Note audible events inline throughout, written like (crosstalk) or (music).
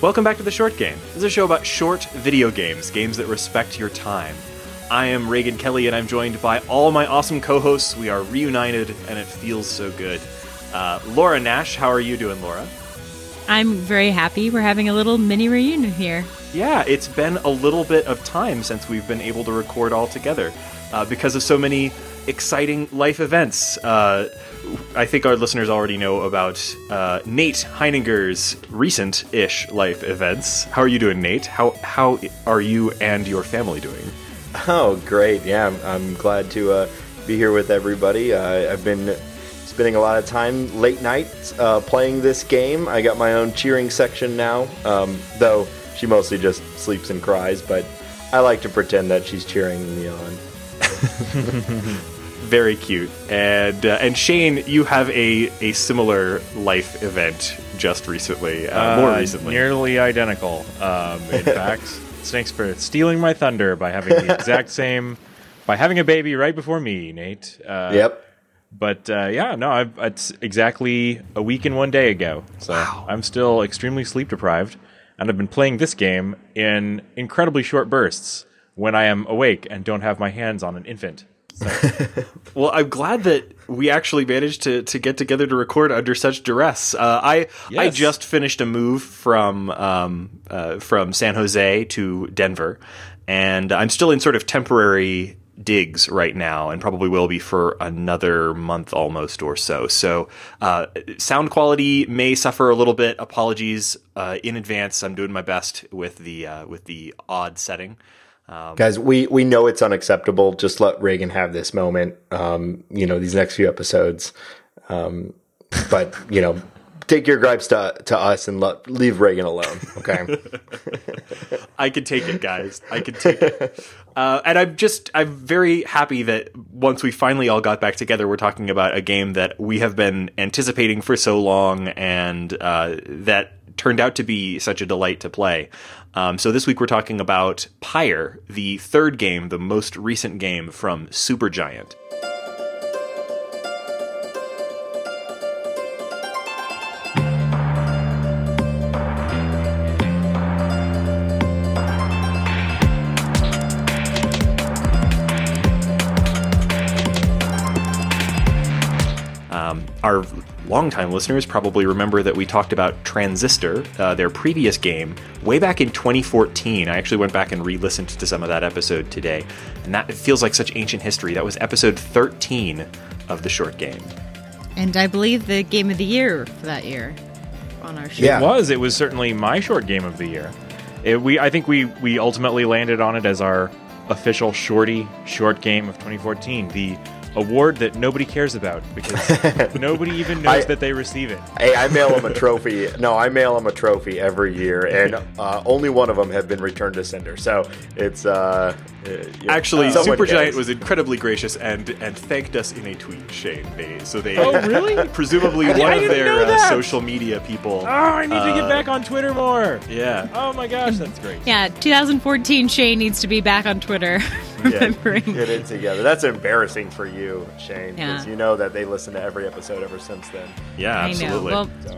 Welcome back to The Short Game. This is a show about short video games, games that respect your time. I am Reagan Kelly, and I'm joined by all my awesome co hosts. We are reunited, and it feels so good. Uh, Laura Nash, how are you doing, Laura? I'm very happy we're having a little mini reunion here. Yeah, it's been a little bit of time since we've been able to record all together uh, because of so many exciting life events. Uh, I think our listeners already know about uh, Nate Heininger's recent-ish life events. How are you doing, Nate? How how are you and your family doing? Oh, great! Yeah, I'm, I'm glad to uh, be here with everybody. Uh, I've been spending a lot of time late nights uh, playing this game. I got my own cheering section now, um, though she mostly just sleeps and cries. But I like to pretend that she's cheering me on. (laughs) Very cute. And uh, and Shane, you have a a similar life event just recently, uh, more recently. Nearly identical. Um, in (laughs) fact, Snake Spirit stealing my thunder by having the exact (laughs) same, by having a baby right before me, Nate. Uh, Yep. But uh, yeah, no, I've, it's exactly a week and one day ago. So I'm still extremely sleep deprived, and I've been playing this game in incredibly short bursts when I am awake and don't have my hands on an infant. (laughs) Well, I'm glad that we actually managed to, to get together to record under such duress. Uh, I I just finished a move from um, uh, from San Jose to Denver, and I'm still in sort of temporary digs right now, and probably will be for another month almost or so. So, uh, sound quality may suffer a little bit. Apologies uh, in advance. I'm doing my best with the uh, with the odd setting. Guys, we, we know it's unacceptable. Just let Reagan have this moment, um, you know, these next few episodes. Um, but, you know, take your gripes to, to us and let, leave Reagan alone, okay? (laughs) I could take it, guys. I could take it. Uh, and I'm just, I'm very happy that once we finally all got back together, we're talking about a game that we have been anticipating for so long and uh, that turned out to be such a delight to play. Um, so this week we're talking about Pyre, the third game, the most recent game from Supergiant. Um, our longtime listeners probably remember that we talked about Transistor, uh, their previous game, way back in 2014. I actually went back and re listened to some of that episode today, and that feels like such ancient history. That was episode 13 of the short game. And I believe the game of the year for that year on our show. Yeah. It was. It was certainly my short game of the year. It, we, I think we we ultimately landed on it as our official shorty short game of 2014. The award that nobody cares about because (laughs) nobody even knows I- that they receive it. Hey, I mail them a (laughs) trophy. No, I mail him a trophy every year, and uh, only one of them have been returned to sender. So it's uh, uh, you know, Actually, someone Supergiant was incredibly gracious and and thanked us in a tweet, Shane. They, so they Oh, really? (laughs) presumably one of their uh, social media people. Oh, I need to Uh, get back on Twitter more. Yeah. Oh my gosh, that's great. Yeah, 2014 Shane needs to be back on Twitter. (laughs) Yeah, remembering. get it together. That's embarrassing for you, Shane, because Yeah. you know that they listen to every episode ever since then. Yeah, I absolutely. know. Well, So.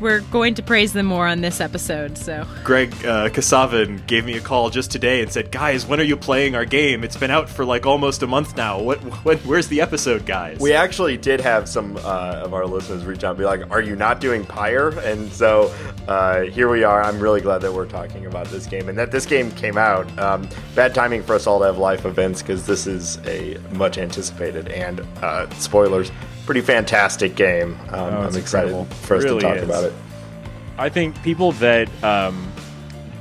We're going to praise them more on this episode, so. Greg uh, Kasavin gave me a call just today and said, "Guys, when are you playing our game? It's been out for like almost a month now. What? When, where's the episode, guys?" We actually did have some uh, of our listeners reach out and be like, "Are you not doing Pyre?" And so uh, here we are. I'm really glad that we're talking about this game and that this game came out. Um, bad timing for us all to have life events because this is a much anticipated and uh, spoilers, pretty fantastic game. Um, Oh, I'm excited incredible. for us Really to talk is. about it. I think people that um,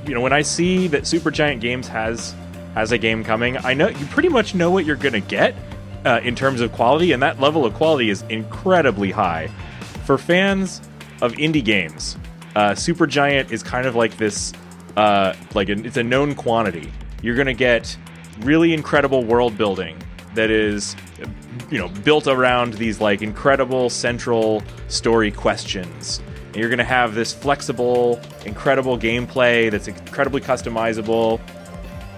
you know when I see that Supergiant Games has has a game coming, I know you pretty much know what you're gonna get uh, in terms of quality, and that level of quality is incredibly high. For fans of indie games, uh, Supergiant is kind of like this, uh, like an, it's a known quantity. You're gonna get really incredible world building that is you know built around these like incredible central story questions. And you're going to have this flexible incredible gameplay that's incredibly customizable.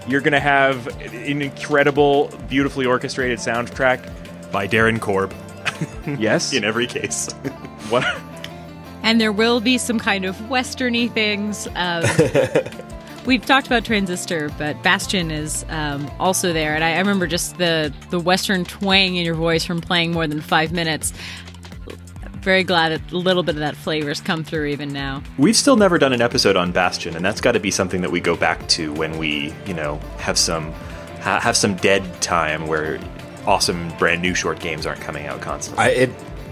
You're going to have an incredible beautifully orchestrated soundtrack. By Darren Korb. (laughs) (laughs) Yes. In every case. (laughs) what? And there will be some kind of westerny things. Um, we've talked about Transistor, but Bastion is um, also there, and I, I remember just the the western twang in your voice from playing more than five minutes. Very glad that a little bit of that flavor's come through even now. We've still never done an episode on Bastion, and that's got to be something that we go back to when we, you know, have some ha- have some dead time where awesome brand new short games aren't coming out constantly. I, it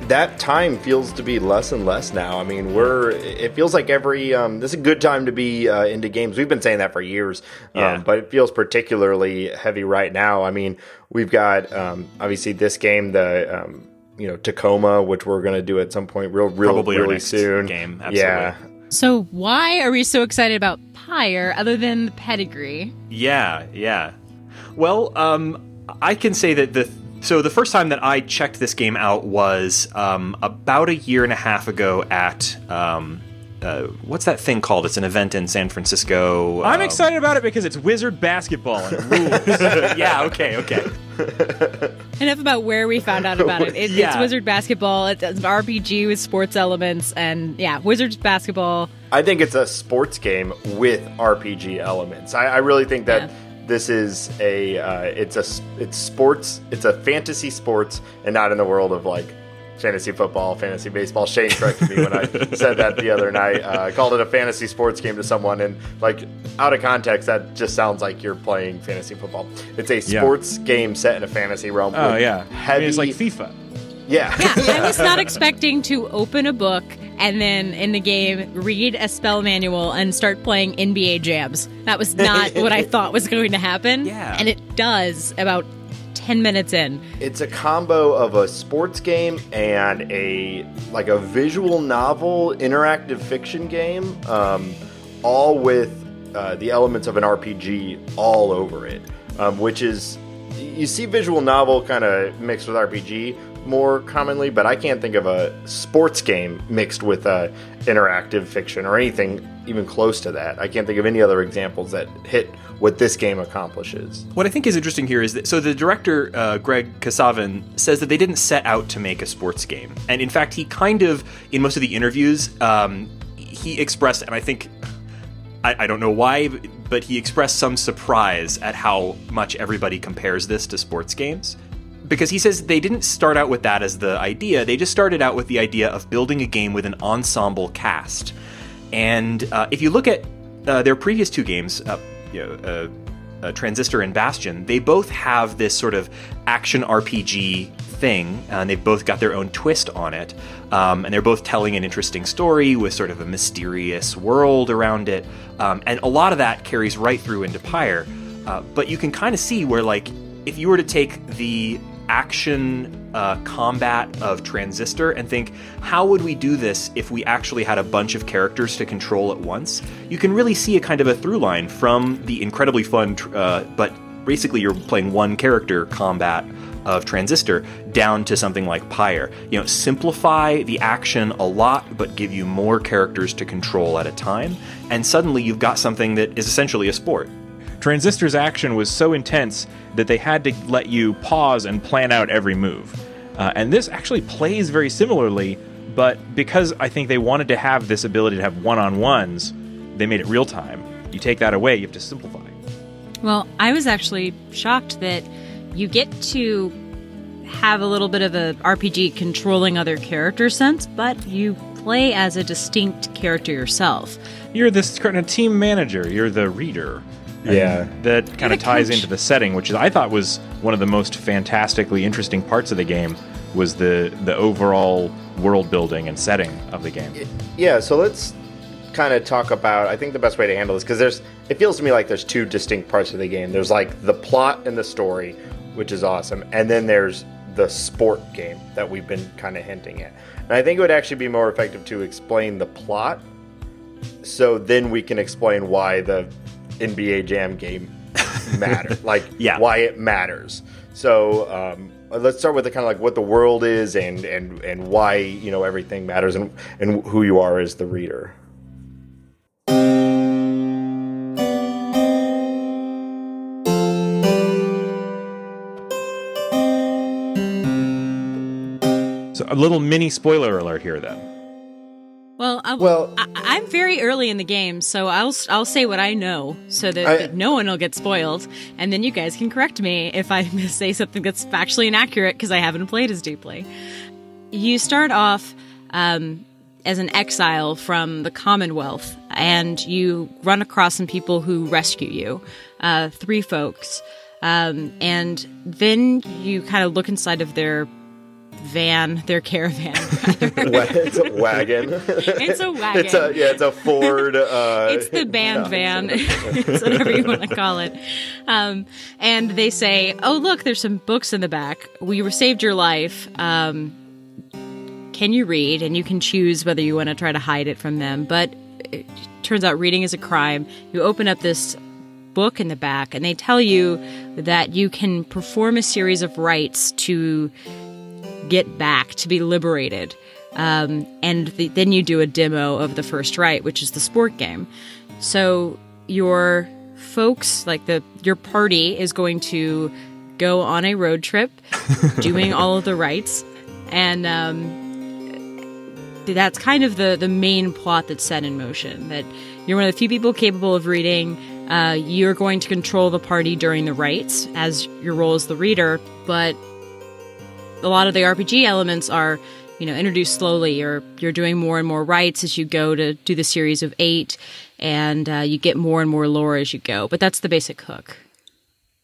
that time feels to be less and less now. I mean, we're it feels like every um, this is a good time to be uh, into games. We've been saying that for years, um, but it feels particularly heavy right now. I mean, we've got um, obviously this game, the um, you know Tacoma, which we're going to do at some point, real, real, Probably our really next soon. game, Yeah. So why are we so excited about Pyre other than the pedigree? Yeah, yeah. Well, um, I can say that the so the first time that I checked this game out was um, about a year and a half ago at um, uh, what's that thing called? It's an event in San Francisco. I'm um, excited about it because it's wizard basketball and (laughs) rules. yeah. Okay. Okay. (laughs) Enough about where we found out about it. It- It's Wizard basketball. It's an RPG with sports elements, and yeah, Wizards basketball. I think it's a sports game with RPG elements. I, I really think that Yeah. This is a uh, it's a it's sports. It's a fantasy sports, and not in the world of like fantasy football, fantasy baseball. Shane corrected me when I (laughs) said that the other night. Uh, I called it a fantasy sports game to someone, and like out of context, that just sounds like you're playing fantasy football. It's a Yeah. sports game set in a fantasy realm. oh yeah, I mean, it's like FIFA. Yeah. I was not expecting to open a book and then in the game read a spell manual and start playing NBA jams. That was not what I (laughs) thought was going to happen. Yeah. And it does about 10 minutes in. It's a combo of a sports game and a like a visual novel interactive fiction game, um, all with uh, the elements of an RPG all over it. Um, which is you see visual novel kind of mixed with RPG more commonly, but I can't think of a sports game mixed with uh, interactive fiction or anything even close to that. I can't think of any other examples that hit what this game accomplishes. What I think is interesting here is that so the director uh, Greg Kasavin says that they didn't set out to make a sports game, and in fact, he kind of in most of the interviews um, he expressed, and I think I, I don't know why, but he expressed some surprise at how much everybody compares this to sports games. Because he says they didn't start out with that as the idea, they just started out with the idea of building a game with an ensemble cast. And uh, if you look at uh, their previous two games, uh, you know, uh, uh, Transistor and Bastion, they both have this sort of action RPG thing, and they've both got their own twist on it. Um, and they're both telling an interesting story with sort of a mysterious world around it. Um, and a lot of that carries right through into Pyre. Uh, but you can kind of see where, like, if you were to take the action uh, combat of Transistor and think, how would we do this if we actually had a bunch of characters to control at once? You can really see a kind of a through line from the incredibly fun, uh, but basically you're playing one character combat of Transistor down to something like Pyre. You know, simplify the action a lot, but give you more characters to control at a time, and suddenly you've got something that is essentially a sport. Transistor's action was so intense that they had to let you pause and plan out every move. Uh, and this actually plays very similarly, but because I think they wanted to have this ability to have one on ones, they made it real time. You take that away, you have to simplify. Well, I was actually shocked that you get to have a little bit of a RPG controlling other character sense, but you play as a distinct character yourself. You're this kind of team manager, you're the reader. And Yeah. That kind of ties coach. into the setting, which is I thought was one of the most fantastically interesting parts of the game was the the overall world building and setting of the game. Yeah, so let's kind of talk about. I think the best way to handle this because there's. It feels to me like there's two distinct parts of the game. There's like the plot and the story, which is awesome, and then there's the sport game that we've been kind of hinting at. And I think it would actually be more effective to explain the plot, so then we can explain why the NBA Jam game (laughs) matter, like Yeah. why it matters. So um, let's start with the kind of like what the world is and and and why you know everything matters and and who you are as the reader. So a little mini spoiler alert here then. Well, Well, I, I'm very early in the game, so I'll I'll say what I know, so that, I- that no one will get spoiled, and then you guys can correct me if I (laughs) say something that's factually inaccurate because I haven't played as deeply. You start off um, as an exile from the Commonwealth, and you run across some people who rescue you, uh, three folks, um, and then you kind of look inside of their van, their caravan. (laughs) (laughs) it's a wagon. it's a wagon. (laughs) It's a yeah, it's a Ford. Uh, it's the band van. it's whatever you want to call it. Um, and they say, "Oh, look, there's some books in the back. We saved your life. Um, can you read? And you can choose whether you want to try to hide it from them. But it turns out reading is a crime. You open up this book in the back, and they tell you that you can perform a series of rites to get back to be liberated. Um, and the, then you do a demo of the first rite, which is the sport game. So your folks, like the your party, is going to go on a road trip, (laughs) doing all of the rites, and um, that's kind of the the main plot that's set in motion. That you're one of the few people capable of reading. Uh, you're going to control the party during the rites as your role as the reader, but a lot of the RPG elements are, you know, introduced slowly, or you're doing more and more rites as you go to do the series of eight, and uh, you get more and more lore as you go. But that's the basic hook.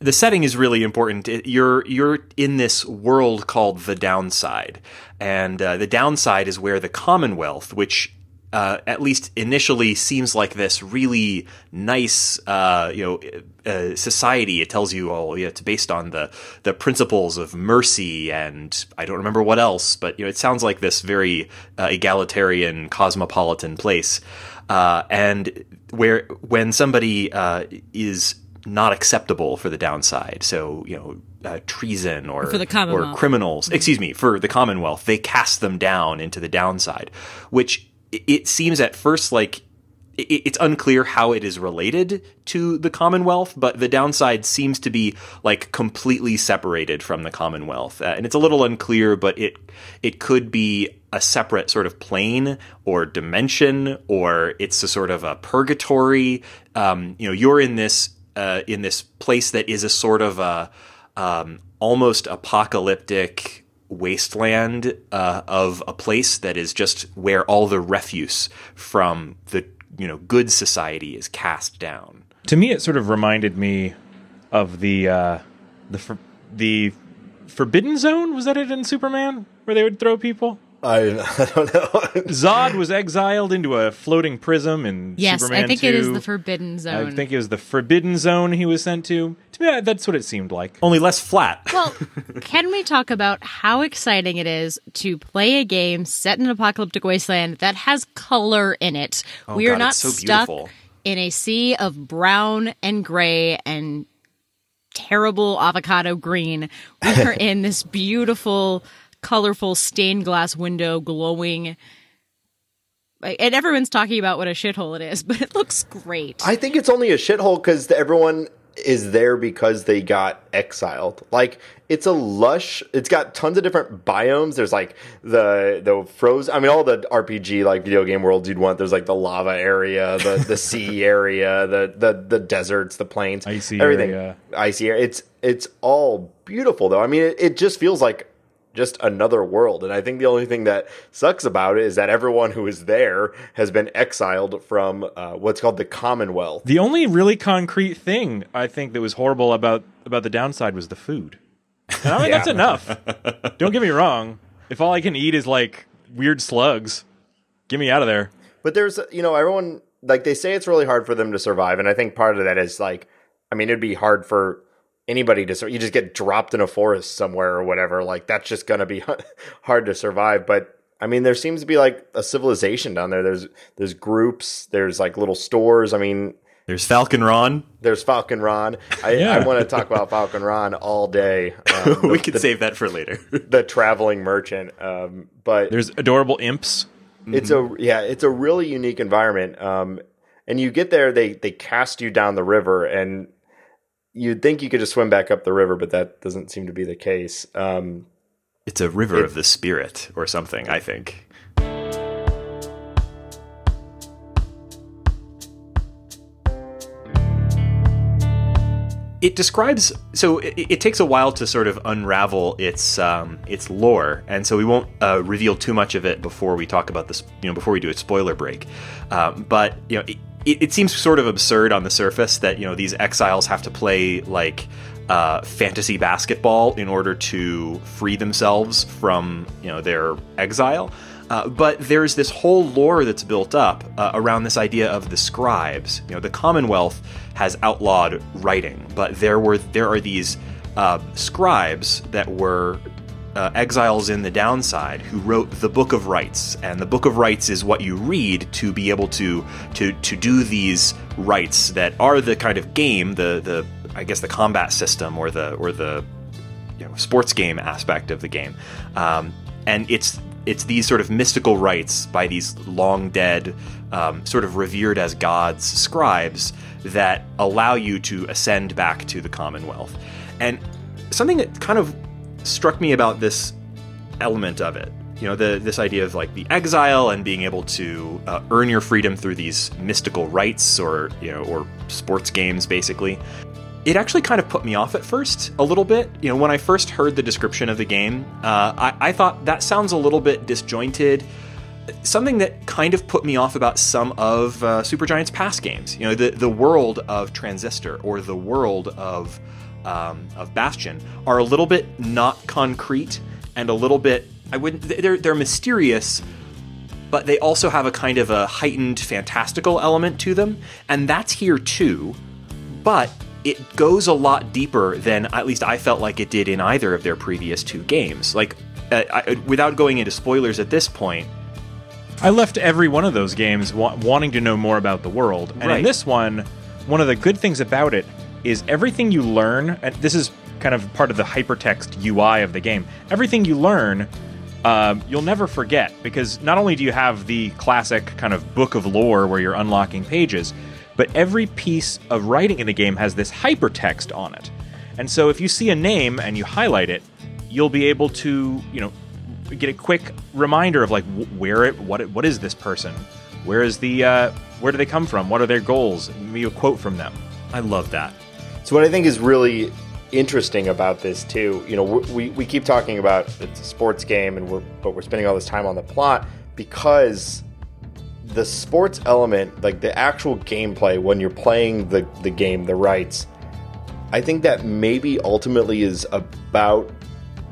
the setting is really important. It- you're you're in this world called the Downside, and uh, the Downside is where the Commonwealth, which uh, at least initially seems like this really nice, uh, you know, uh, society. It tells you, oh, yeah, it's based on the the principles of mercy, and I don't remember what else, but you know, it sounds like this very uh, egalitarian, cosmopolitan place. Uh, and where when somebody uh, is not acceptable for the downside. So, you know, uh, treason or, or criminals, excuse me, for the Commonwealth, they cast them down into the downside, which it seems at first like it's unclear how it is related to the Commonwealth, but the downside seems to be like completely separated from the Commonwealth, uh, and it's a little unclear. But it it could be a separate sort of plane or dimension, or it's a sort of a purgatory. Um, you know, you're in this uh, in this place that is a sort of a um, almost apocalyptic wasteland uh, of a place that is just where all the refuse from the you know good society is cast down. To me, it sort of reminded me of the uh, the for, the Forbidden Zone. Was that it in Superman where they would throw people? I, (laughs) I don't know. Zod was exiled into a floating prism in Yes, Superman I think 2. it is the Forbidden Zone. I think it was the Forbidden Zone he was sent to. To me, that's what it seemed like. Only less flat. Well, (laughs) can we talk about how exciting it is to play a game set in an apocalyptic wasteland that has color in it? Oh, we are God, not it's so stuck beautiful. in a sea of brown and gray and terrible avocado green. We are (laughs) in this beautiful, colorful stained glass window glowing. And everyone's talking about what a shithole it is, (laughs) but it looks great. I think it's only a shithole because everyone is there because they got exiled. Like it's a lush. It's got tons of different biomes. There's like the the frozen. I mean, all the RPG like video game worlds you'd want. There's like the lava area, the the sea (laughs) area, the the the deserts, the plains, Icy everything. area. Icy area. It's it's all beautiful though. I mean, it, it just feels like just another world. And I think the only thing that sucks about it is that everyone who is there has been exiled from uh, what's called the Commonwealth. The only really concrete thing I think that was horrible about about the downside was the food. And I mean, that's (laughs) enough. Don't get me wrong. If all I can eat is like weird slugs, get me out of there. But there's, you know, everyone like they say it's really hard for them to survive, and I think part of that is like, I mean, it'd be hard for anybody to. You just get dropped in a forest somewhere or whatever. Like that's just gonna be (laughs) hard to survive. But I mean, there seems to be like a civilization down there. There's there's groups. There's like little stores. I mean, There's Falcon Ron. there's Falcon Ron. I, Yeah. I want to talk about Falcon Ron all day. Um, (laughs) we could save that for later. (laughs) the traveling merchant. Um, but There's adorable imps. it's a yeah it's a really unique environment um and you get there they they cast you down the river and you'd think you could just swim back up the river, but that doesn't seem to be the case. Um, it's a river it, of the spirit or something, I think. It describes so it, it, takes a while to sort of unravel its um, its lore, and so we won't uh, reveal too much of it before we talk about this. You know, before we do a spoiler break, um, but you know. It, it, seems sort of absurd on the surface that you know these exiles have to play like uh, fantasy basketball in order to free themselves from you know their exile. Uh, but there's this whole lore that's built up uh, around this idea of the scribes. You know, the Commonwealth has outlawed writing, but there were there are these uh, scribes that were uh, exiles in the downside who wrote the Book of Rites, and the Book of Rites is what you read to be able to to to do these rites that are the kind of game, the the I guess the combat system or the or the you know, sports game aspect of the game, um, and it's it's these sort of mystical rites by these long dead, um, sort of revered as gods scribes that allow you to ascend back to the Commonwealth. And something that kind of struck me about this element of it, you know, the, this idea of like the exile and being able to uh, earn your freedom through these mystical rites or you know or sports games, basically it actually kind of put me off at first a little bit. You know, when I first heard the description of the game, uh, I, I, thought that sounds a little bit disjointed. Something that kind of put me off about some of uh, Supergiant's past games. You know, the the world of Transistor or the world of um, of Bastion are a little bit not concrete and a little bit. I wouldn't. They're they're mysterious, but they also have a kind of a heightened fantastical element to them, and that's here too. But it goes a lot deeper than at least I felt like it did in either of their previous two games. Like, uh, I, without going into spoilers at this point, I left every one of those games wa- wanting to know more about the world, and right. in this one, one of the good things about it is everything you learn. And this is kind of part of the hypertext UI of the game. Everything you learn. Uh, you'll never forget because not only do you have the classic kind of book of lore where you're unlocking pages, but every piece of writing in the game has this hypertext on it. And so if you see a name and you highlight it, you'll be able to, you know, get a quick reminder of like where it what it, what is this person? Where is the uh, where do they come from? What are their goals? Maybe a quote from them. I love that. So what I think is really interesting about this too, you know, we, we keep talking about it's a sports game and we're but we're spending all this time on the plot because the sports element, like the actual gameplay when you're playing the, the game, the rites, I think that maybe ultimately is about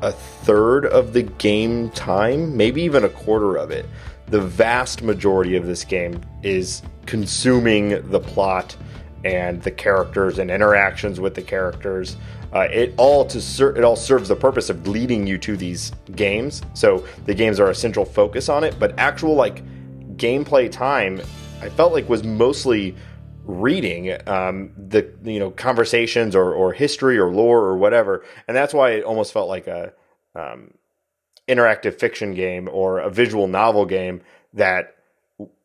a third of the game time, maybe even a quarter of it. The vast majority of this game is consuming the plot and the characters and interactions with the characters. Uh, it all to ser- it all serves the purpose of leading you to these games. So the games are a central focus on it, but actual like gameplay time, I felt like was mostly reading um, the you know conversations or, or history or lore or whatever, and that's why it almost felt like a um, interactive fiction game or a visual novel game that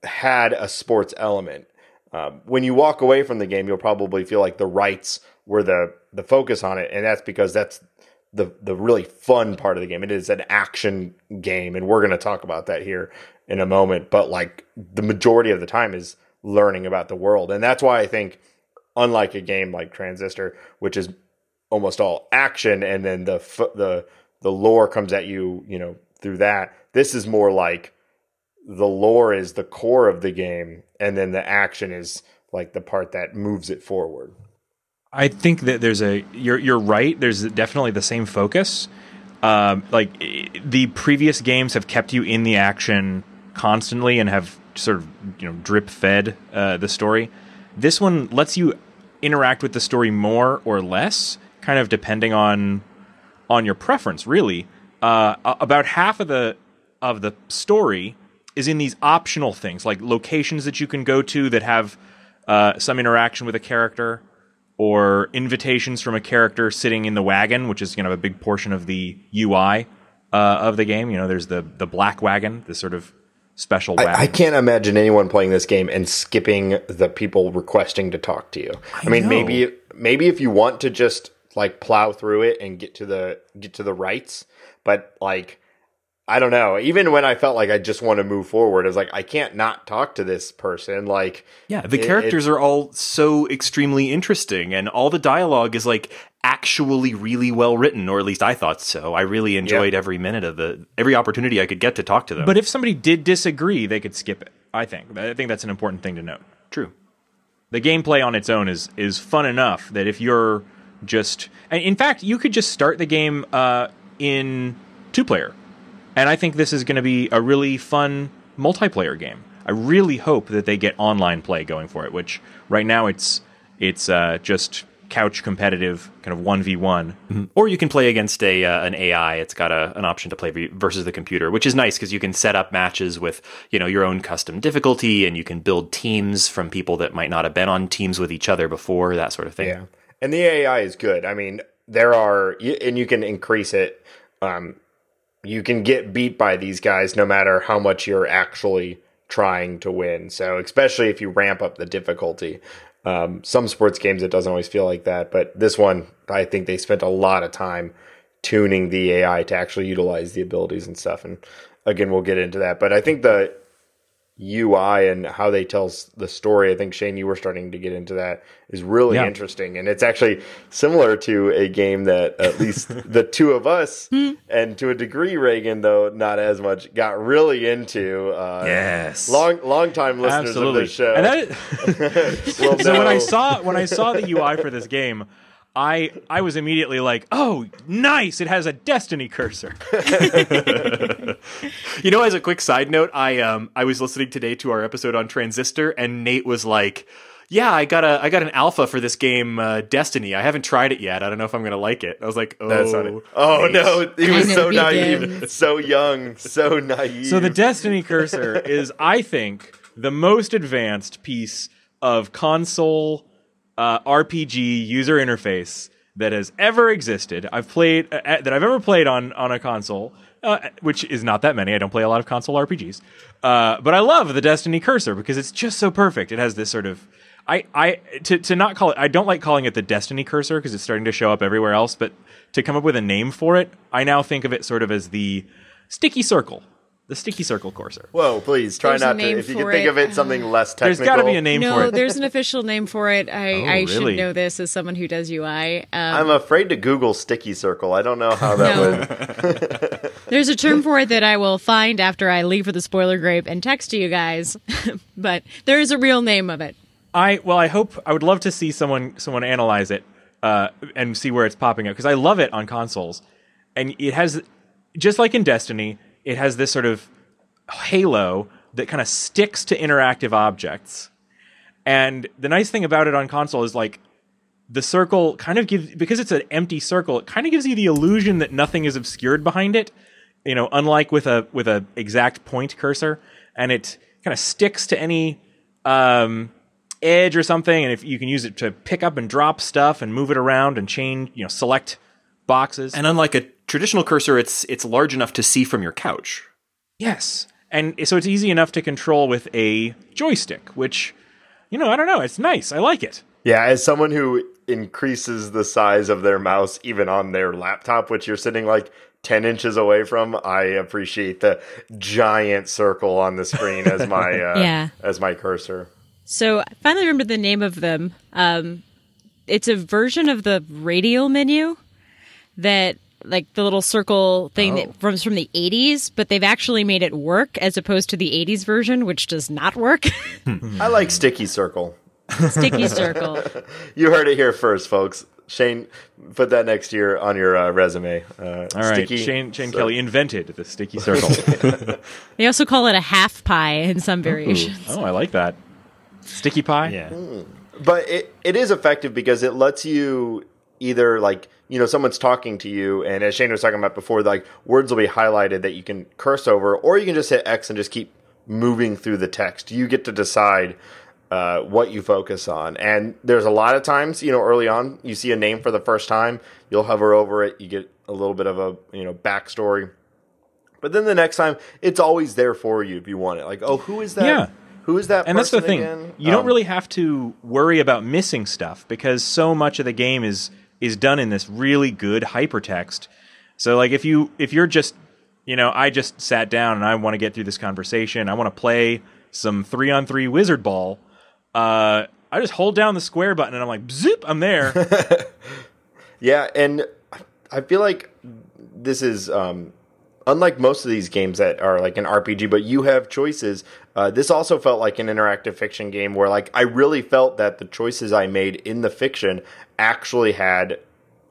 had a sports element. Um, when you walk away from the game, you'll probably feel like the rites were the the focus on it, and that's because that's the the really fun part of the game. It is an action game, and we're going to talk about that here in a moment. But like the majority of the time is learning about the world, and that's why I think, unlike a game like Transistor, which is almost all action, and then the the the lore comes at you, you know, through that. This is more like the lore is the core of the game, and then the action is like the part that moves it forward. I think that there's a you're you're right. There's definitely the same focus. Um, like the previous games have kept you in the action constantly and have sort of you know drip fed uh, the story. This one lets you interact with the story more or less, kind of depending on on your preference. Really, uh, about half of the of the story is in these optional things like locations that you can go to that have uh, some interaction with a character or invitations from a character sitting in the wagon, which is you know a big portion of the UI uh, of the game. You know, there's the the black wagon, the sort of special wagon. I, I, can't imagine anyone playing this game and skipping the people requesting to talk to you. I, I mean, know. maybe maybe if you want to just like plow through it and get to the get to the rites, but like I don't know. Even when I felt like I just want to move forward, I was like, I can't not talk to this person. Like, Yeah, the It- characters are all so extremely interesting, and all the dialogue is like actually really well written, or at least I thought so. I really enjoyed every minute of the every opportunity I could get to talk to them. But if somebody did disagree, they could skip it. I think. I think that's an important thing to note. true, The gameplay on its own is is fun enough that if you're just, and in fact, you could just start the game uh, in two player, and I think this is going to be a really fun multiplayer game. I really hope that they get online play going for it, which right now it's it's uh, just couch competitive, kind of one v one. or you can play against a uh, an AI. It's got a, an option to play versus the computer, which is nice because you can set up matches with you know your own custom difficulty, and you can build teams from people that might not have been on teams with each other before, that sort of thing. Yeah, and the AI is good. I mean, there are, and you can increase it. Um, you can get beat by these guys no matter how much you're actually trying to win. So, especially if you ramp up the difficulty. Um, some sports games, it doesn't always feel like that, but this one, I think they spent a lot of time tuning the AI to actually utilize the abilities and stuff. And again, we'll get into that. But I think the UI and how they tell the story. I think Shane, you were starting to get into that is really Yeah. interesting, and it's actually similar to a game that at (laughs) least the two of us, and to a degree, Reagan, though not as much, got really into. Uh, Yes. long long time listeners Absolutely. of this show. And that, (laughs) (laughs) will so when I saw when I saw the UI for this game, I I was immediately like, "Oh, nice! It has a Destiny cursor." (laughs) You know, as a quick side note, I um I was listening today to our episode on Transistor, and Nate was like, "Yeah, I got a I got an alpha for this game, uh, Destiny. I haven't tried it yet. I don't know if I'm gonna like it." I was like, "Oh, That's funny. Oh Nate." no, he was so naive, so young, so (laughs) naive. So the Destiny cursor is, I think, the most advanced piece of console uh, RPG user interface that has ever existed. I've played uh, that I've ever played on on a console, uh, which is not that many. I don't play a lot of console RPGs, uh, but I love the Destiny cursor because it's just so perfect. It has this sort of I, I to, to not call it I don't like calling it the Destiny cursor because it's starting to show up everywhere else, but to come up with a name for it, I now think of it sort of as the sticky circle. The sticky circle cursor. Whoa, please try There's a not to. name If you can for think it. of it something less technical. There's got to be a name for No, it. there's an official name for it. I, (laughs) Oh, I should know this as someone who does UI. Um, I'm afraid to Google sticky circle. I don't know how that No. would. (laughs) (laughs) There's a term for it that I will find after I leave for the spoiler grape and text to you guys, but there is a real name of it. I well, I hope I would love to see someone someone analyze it uh, and see where it's popping up because I love it on consoles, and it has just like in Destiny, it has this sort of halo that kind of sticks to interactive objects. And the nice thing about it on console is like the circle kind of gives because it's an empty circle, it kind of gives you the illusion that nothing is obscured behind it. You know, unlike with a with a exact point cursor, and it kind of sticks to any um, edge or something, and if you can use it to pick up and drop stuff and move it around and change, you know, select boxes. And unlike a traditional cursor, it's it's large enough to see from your couch. Yes. And so it's easy enough to control with a joystick, which, you know, I don't know. It's nice. I like it. Yeah, as someone who increases the size of their mouse even on their laptop, which you're sitting like 10 inches away from, I appreciate the giant circle on the screen as my (laughs) uh, Yeah. as my cursor. So I finally remember the name of them. Um, it's a version of the radial menu that, like the little circle thing that from from the '80s, but they've actually made it work as opposed to the '80s version, which does not work. (laughs) I like sticky circle. Sticky (laughs) circle. You heard it here first, folks. Shane, put that next year on your uh, resume. Uh, All right. sticky Shane, Shane cir- Kelly invented the sticky circle. (laughs) They also call it a half pie in some variations. oh, I like that. Sticky pie? Yeah. but it, it is effective because it lets you either like you know someone's talking to you and as shane was talking about before like words will be highlighted that you can curse over or you can just hit x and just keep moving through the text you get to decide uh, what you focus on and there's a lot of times you know early on you see a name for the first time you'll hover over it you get a little bit of a you know backstory but then the next time it's always there for you if you want it like oh who is that Yeah. who is that And that's the person thing. again? You don't Um, really have to worry about missing stuff because so much of the game is is done in this really good hypertext. So like if you if you're just you know, I just sat down and I want to get through this conversation. I want to play some three on three wizard ball. Uh, I just hold down the square button and I'm like, zoop, I'm there. (laughs) Yeah, and I feel like this is um, unlike most of these games that are like an RPG, but you have choices. Uh, this also felt like an interactive fiction game where, like, I really felt that the choices I made in the fiction actually had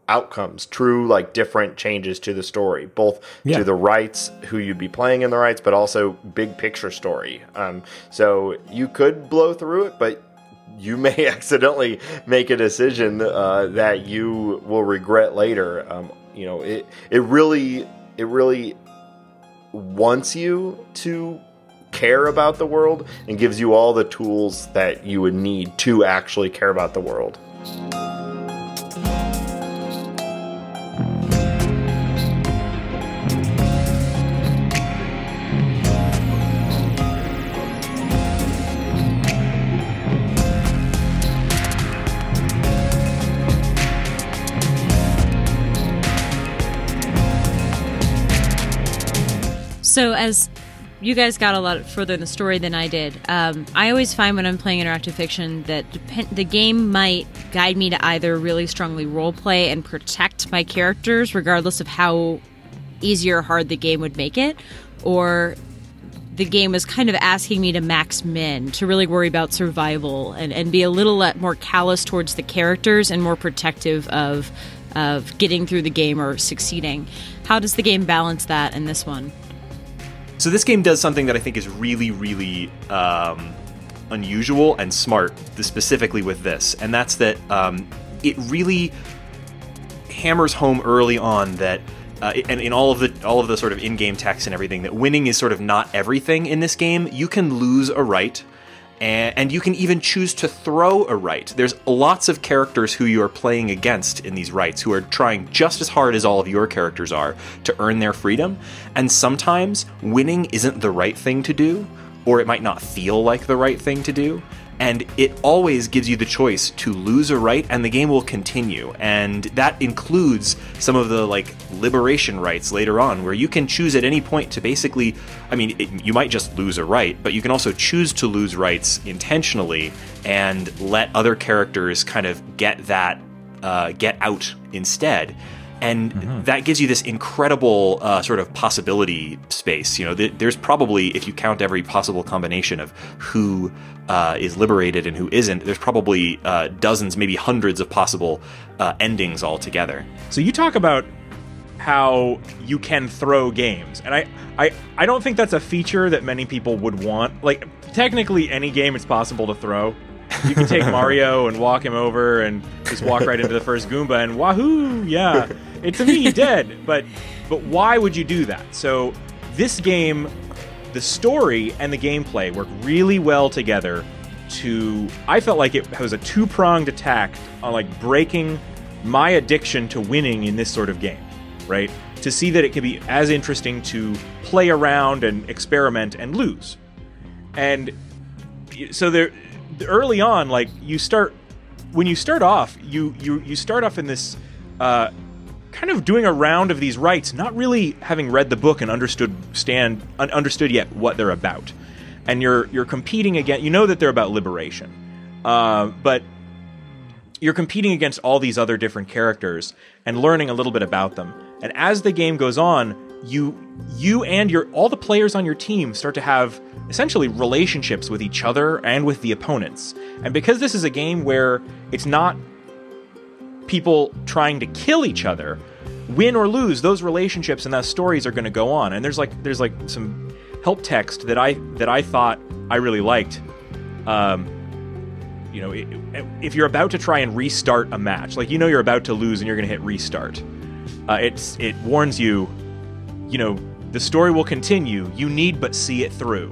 outcomes, true like different changes to the story, both Yeah. to the rites, who you'd be playing in the rites, but also big picture story. Um, so you could blow through it, but you (laughs) may accidentally make a decision uh, that you will regret later. Um, you know, it it really it really wants you to care about the world and gives you all the tools that you would need to actually care about the world. So as you guys got a lot further in the story than I did, um, I always find when I'm playing interactive fiction that depend- the game might guide me to either really strongly roleplay and protect my characters, regardless of how easy or hard the game would make it, or the game is kind of asking me to max min, to really worry about survival and, and be a little more callous towards the characters and more protective of of getting through the game or succeeding. How does the game balance that in this one? So this game does something that I think is really, really um, unusual and smart, specifically with this, and that's that um, it really hammers home early on that. Uh, and in all of the all of the sort of in-game text and everything, that winning is sort of not everything in this game. You can lose a rite, and, you can even choose to throw a rite. There's lots of characters who you are playing against in these rites who are trying just as hard as all of your characters are to earn their freedom. And sometimes winning isn't the right thing to do, or it might not feel like the right thing to do. And it always gives you the choice to lose a rite, and the game will continue. And that includes some of the like liberation rites later on, where you can choose at any point to basically, I mean, it, you might just lose a rite, but you can also choose to lose rites intentionally and let other characters kind of get that, uh, get out instead and that gives you this incredible uh, sort of possibility space. You know, th- there's probably, if you count every possible combination of who uh, is liberated and who isn't, there's probably uh, dozens, maybe hundreds of possible uh, endings altogether. So you talk about how you can throw games, and I, I, I don't think that's a feature that many people would want. Like technically, any game it's possible to throw. You can take (laughs) Mario and walk him over and just walk right into the first Goomba and wahoo, yeah, it's a me dead. But but why would you do that? So this game, the story and the gameplay work really well together. To I felt like it was a two pronged attack on like breaking my addiction to winning in this sort of game, right? To see that it can be as interesting to play around and experiment and lose. And so there early on like you start when you start off you you you start off in this uh kind of doing a round of these rites not really having read the book and understood stand un- understood yet what they're about and you're you're competing again you know that they're about liberation uh, but you're competing against all these other different characters and learning a little bit about them. And as the game goes on, you you and your all the players on your team start to have essentially relationships with each other and with the opponents. And because this is a game where it's not people trying to kill each other, win or lose, those relationships and those stories are going to go on. And there's like there's like some help text that I that I thought I really liked. Um, you know, if you're about to try and restart a match, like you know you're about to lose and you're going to hit restart, uh, it's it warns you, you know, the story will continue. You need but see it through.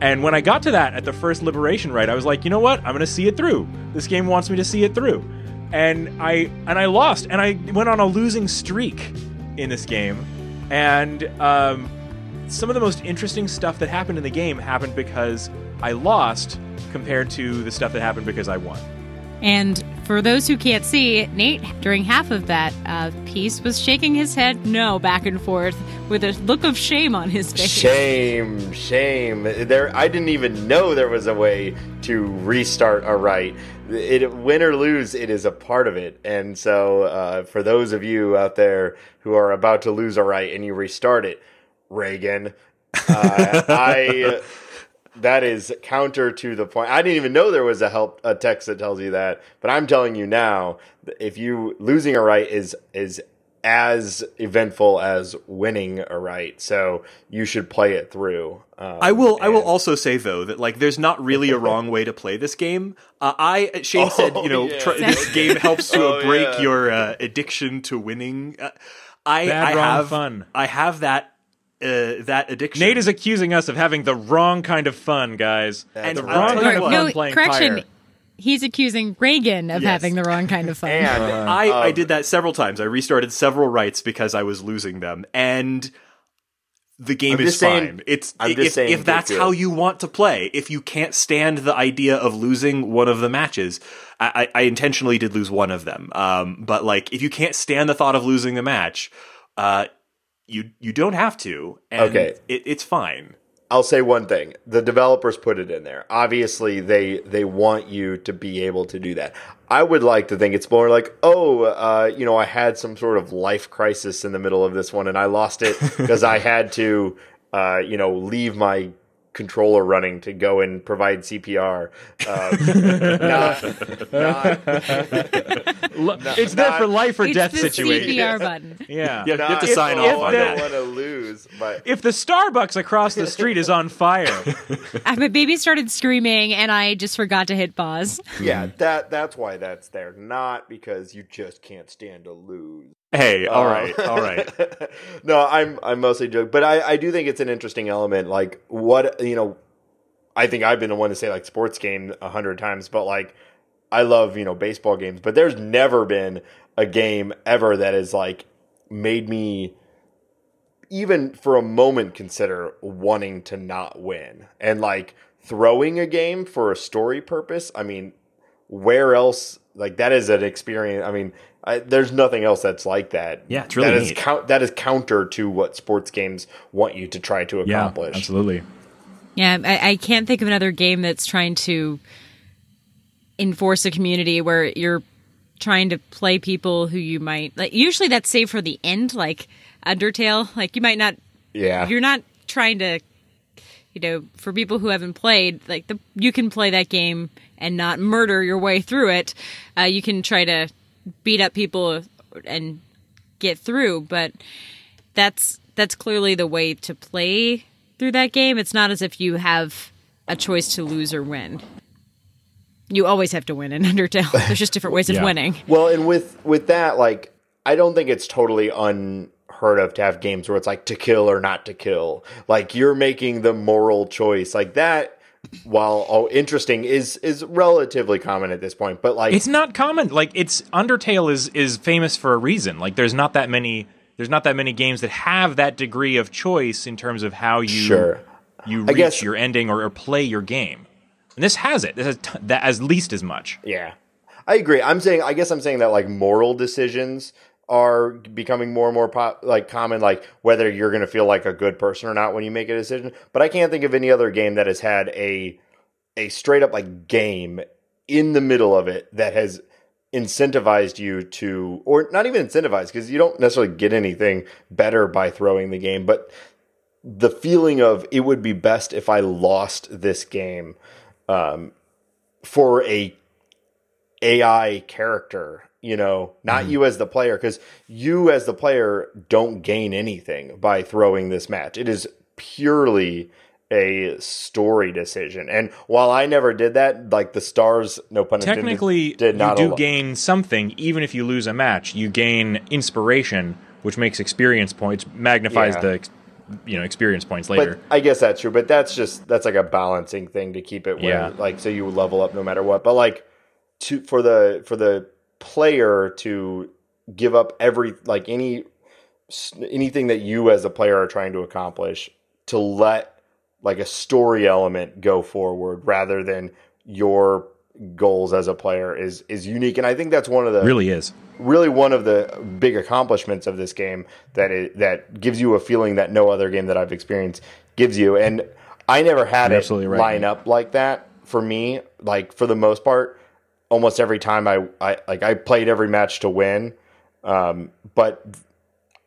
And when I got to that at the first liberation rite, I was like, you know what? I'm going to see it through. This game wants me to see it through. And I and I lost, and I went on a losing streak in this game. And um, some of the most interesting stuff that happened in the game happened because I lost compared to the stuff that happened because I won. And for those who can't see, Nate, during half of that uh, piece, was shaking his head no back and forth with a look of shame on his face. Shame, shame. There, I didn't even know there was a way to restart a rite. It, win or lose, it is a part of it. And so, uh, for those of you out there who are about to lose a rite and you restart it, Reagan, uh, (laughs) I that is counter to the point. I didn't even know there was a help a text that tells you that, but I'm telling you now, if you losing a rite is is as eventful as winning a rite, so you should play it through. Um, I will. I will also say though that like there's not really a (laughs) wrong way to play this game. Uh, I Shane said you know yeah. tr- this (laughs) game helps to Oh, break yeah. your uh, addiction to winning. Uh, I Bad, I wrong have fun. I have that uh, that addiction. Nate is accusing us of having the wrong kind of fun, guys. And the I'll wrong kind of fun no, playing correction. Pyre. He's accusing Reagan of Yes. having the wrong kind of fun. and (laughs) I, I um, did that several times. I restarted several rites because I was losing them, and the game I'm is just saying- fine. It's I'm if, just saying if that's get how you want to play. If you can't stand the idea of losing one of the matches, I, I, I intentionally did lose one of them. Um, but like, if you can't stand the thought of losing the match, uh, you you don't have to. And Okay. it, it's fine. I'll say one thing: the developers put it in there. Obviously, they they want you to be able to do that. I would like to think it's more like, oh, uh, you know, I had some sort of life crisis in the middle of this one, and I lost it (laughs) because I had to, uh, you know, leave my controller running to go and provide CPR. Um, (laughs) not, not, Lo- (laughs) it's there for life or It's death the situation. CPR button. (laughs) Yeah. Yeah, you have to not- sign if off on I that. don't want to lose, but If the Starbucks across the street is on fire, Uh, My baby started screaming, and I just forgot to hit pause. yeah, that that's why that's there. Not because you just can't stand to lose. Hey, all Uh, right, all right. (laughs) no, I'm I'm mostly joking, but I I do think it's an interesting element. Like what you know, I think I've been the one to say like sports game a hundred times, but like I love you know baseball games, but there's never been a game ever that has like made me even for a moment consider wanting to not win and like throwing a game for a story purpose. I mean, where else like that is an experience. I mean, I, there's nothing else that's like that. Yeah, it's really that is neat. count that is counter to what sports games want you to try to accomplish. yeah, accomplish. absolutely. Yeah, I, I can't think of another game that's trying to enforce a community where you're trying to play people who you might like. Usually, that's saved for the end, like Undertale. Like you might not, Yeah, you're not trying to, you know, for people who haven't played, like the you can play that game and not murder your way through it. Uh, you can try to beat up people and get through, but that's that's clearly the way to play through that game. It's not as if you have a choice to lose or win. You always have to win in (laughs) Undertale. There's just different ways of winning. Well, and with with that, like, I don't think it's totally unheard of to have games where it's like to kill or not to kill. Like you're making the moral choice, like that. While oh, interesting is is relatively common at this point, but like It's not common. Like it's Undertale is is famous for a reason. Like there's not that many there's not that many games that have that degree of choice in terms of how you Sure. you reach guess- your ending or, or play your game. And this has it. This has t- that as least as much. Yeah, I agree. I'm saying, I guess I'm saying that like moral decisions are becoming more and more pop, like common, like whether you're going to feel like a good person or not when you make a decision. But I can't think of any other game that has had a a straight up like game in the middle of it that has incentivized you to or not even incentivized because you don't necessarily get anything better by throwing the game but the feeling of it would be best if i lost this game um, for a AI character, you know, not mm-hmm. you as the player, because you as the player don't gain anything by throwing this match. It is purely a story decision. And while I never did that, like the stars, no pun intended, Technically, did you not do allow- gain something even if you lose a match. You gain inspiration, which makes experience points magnifies Yeah. the you know experience points But later. I guess that's true. But that's just that's like a balancing thing to keep it where Yeah. like so you level up no matter what. But like to for the for the player to give up every like any anything that you as a player are trying to accomplish to let like a story element go forward rather than your goals as a player is is unique, and I think that's one of the really is really one of the big accomplishments of this game that it, that gives you a feeling that no other game that I've experienced gives you. And I never had You're it absolutely right, line man. up like that for me. Like for the most part, almost every time I, I like I played every match to win, um, but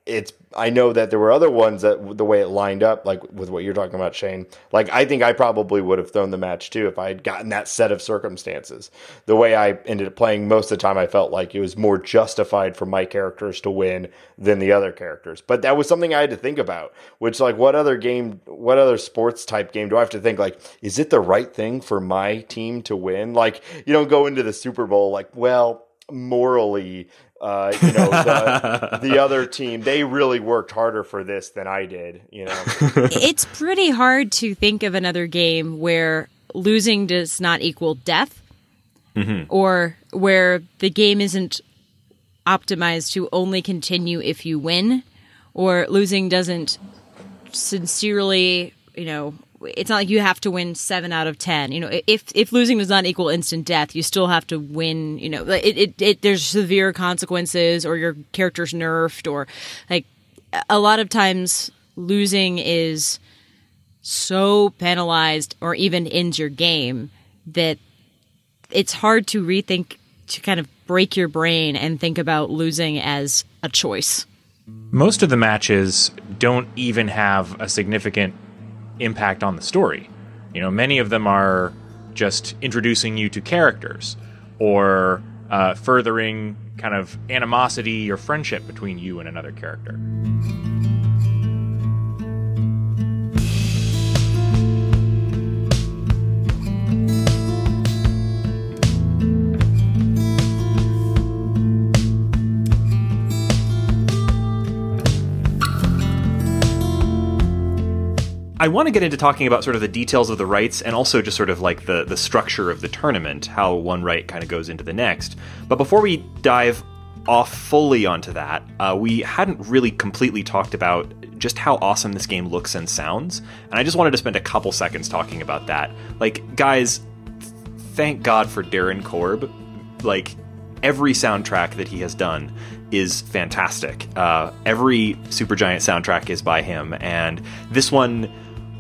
it's I know that there were other ones that the way it lined up, like with what you're talking about, Shane. Like I think I probably would have thrown the match too if I had gotten that set of circumstances. The way I ended up playing most of the time, I felt like it was more justified for my characters to win than the other characters. But that was something I had to think about. Which, like, what other game, what other sports type game do I have to think? Like, is it the right thing for my team to win? Like, you don't go into the Super Bowl like, well, morally uh, you know, the, (laughs) the other team, they really worked harder for this than I did, you know. (laughs) it's pretty hard to think of another game where losing does not equal death or where the game isn't optimized to only continue if you win or losing doesn't sincerely you know it's not like you have to win seven out of ten. You know, if if losing does not equal instant death, you still have to win. You know, it, it, it there's severe consequences, or your character's nerfed, or like a lot of times losing is so penalized or even ends your game that it's hard to rethink to kind of break your brain and think about losing as a choice. most of the matches don't even have a significant impact on the story. You know, many of them are just introducing you to characters or uh, furthering kind of animosity or friendship between you and another character. I want to get into talking about sort of the details of the rites and also just sort of like the the structure of the tournament, how one rite kind of goes into the next. But before we dive off fully onto that, uh, we hadn't really completely talked about just how awesome this game looks and sounds, and I just wanted to spend a couple seconds talking about that. Like, guys, thank God for Darren Korb. Like, every soundtrack that he has done is fantastic. Uh, every Supergiant soundtrack is by him, and this one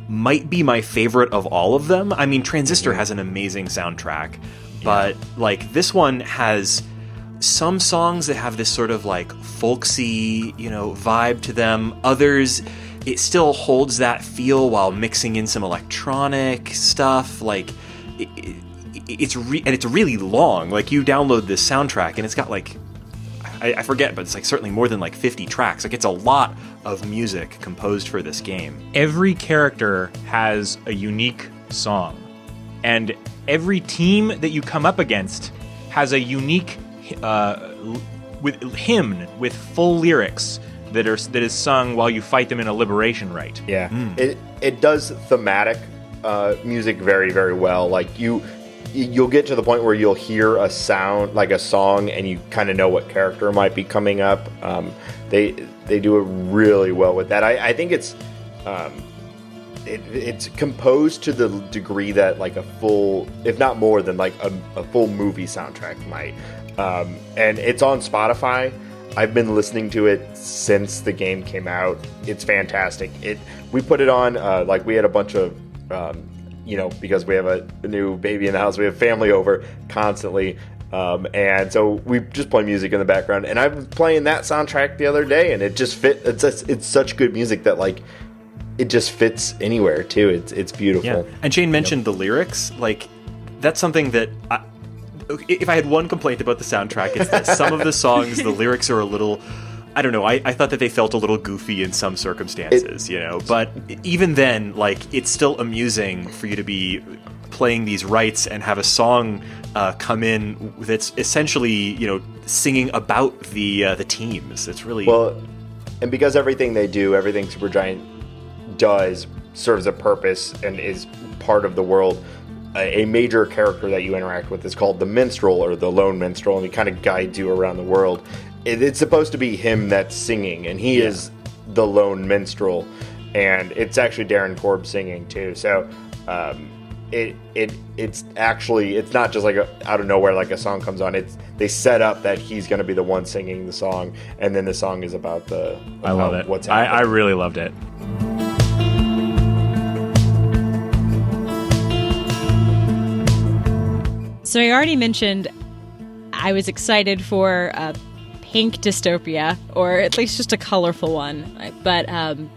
might be my favorite of all of them. I mean, Transistor mm-hmm. has an amazing soundtrack, but like this one has some songs that have this sort of like folksy, you know, vibe to them. Others it still holds that feel while mixing in some electronic stuff like it, it, it's re- and it's really long. Like you download this soundtrack and it's got like I, I forget, but it's like certainly more than like 50 tracks. Like it's a lot of music composed for this game. Every character has a unique song, and every team that you come up against has a unique uh, with hymn with full lyrics that are that is sung while you fight them in a liberation rite. Yeah, it it does thematic uh, music very very well. Like you, you'll get to the point where you'll hear a sound like a song, and you kind of know what character might be coming up. Um, they they do it really well with that. I, I think it's. Um, it, it's composed to the degree that like a full, if not more than like a, a full movie soundtrack might. Um, and it's on Spotify. I've been listening to it since the game came out. It's fantastic. It we put it on uh, like we had a bunch of um, you know because we have a, new baby in the house. We have family over constantly. Um, and so we just play music in the background, and I was playing that soundtrack the other day, and it just fit. It's it's such good music that like it just fits anywhere too. It's it's beautiful. Yeah. And Jane mentioned the lyrics. Like, that's something that. I, if I had one complaint about the soundtrack, it's that some of the songs, the (laughs) lyrics are a little. I don't know. I, I thought that they felt a little goofy in some circumstances, you know. But even then, like, it's still amusing for you to be playing these rites and have a song uh, come in that's essentially, you know, singing about the uh, the teams. It's really Well, and because everything they do, everything Supergiant does serves a purpose and is part of the world. A major character that you interact with is called the minstrel or the lone minstrel, and he kind of guides you around the world. It, it's supposed to be him that's singing, and he is the lone minstrel, and it's actually Darren Korb singing too. So. Um, it it it's actually it's not just like a, out of nowhere like a song comes on. It's they set up that he's going to be the one singing the song, and then the song is about the. I love it. What's I, happening. I really loved it. So I already mentioned I was excited for a pink dystopia, or at least just a colorful one. But um,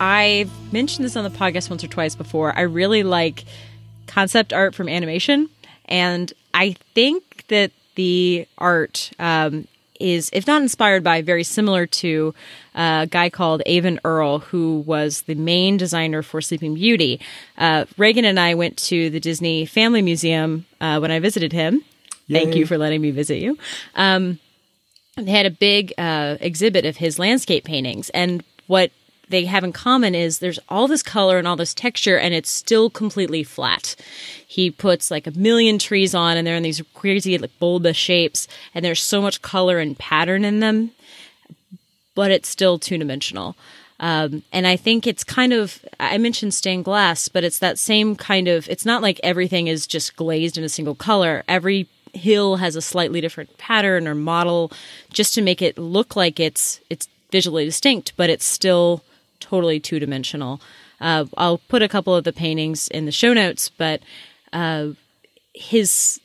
I've mentioned this on the podcast once or twice before. I really like concept art from animation, and I think that the art um, is, if not inspired by, very similar to a guy called Eyvind Earle, who was the main designer for Sleeping Beauty. Uh, Reagan and I went to the Disney Family Museum uh, when I visited him. Thank you for letting me visit you. Um, they had a big uh, exhibit of his landscape paintings, and what they have in common is there's all this color and all this texture, and it's still completely flat. He puts like a million trees on, and they're in these crazy like bulbous shapes, and there's so much color and pattern in them, but it's still two dimensional. Um, and I think it's kind of, I mentioned stained glass, but it's that same kind of, it's not like everything is just glazed in a single color. Every hill has a slightly different pattern or model just to make it look like it's, it's visually distinct, but it's still totally two dimensional. Uh, I'll put a couple of the paintings in the show notes, but uh, his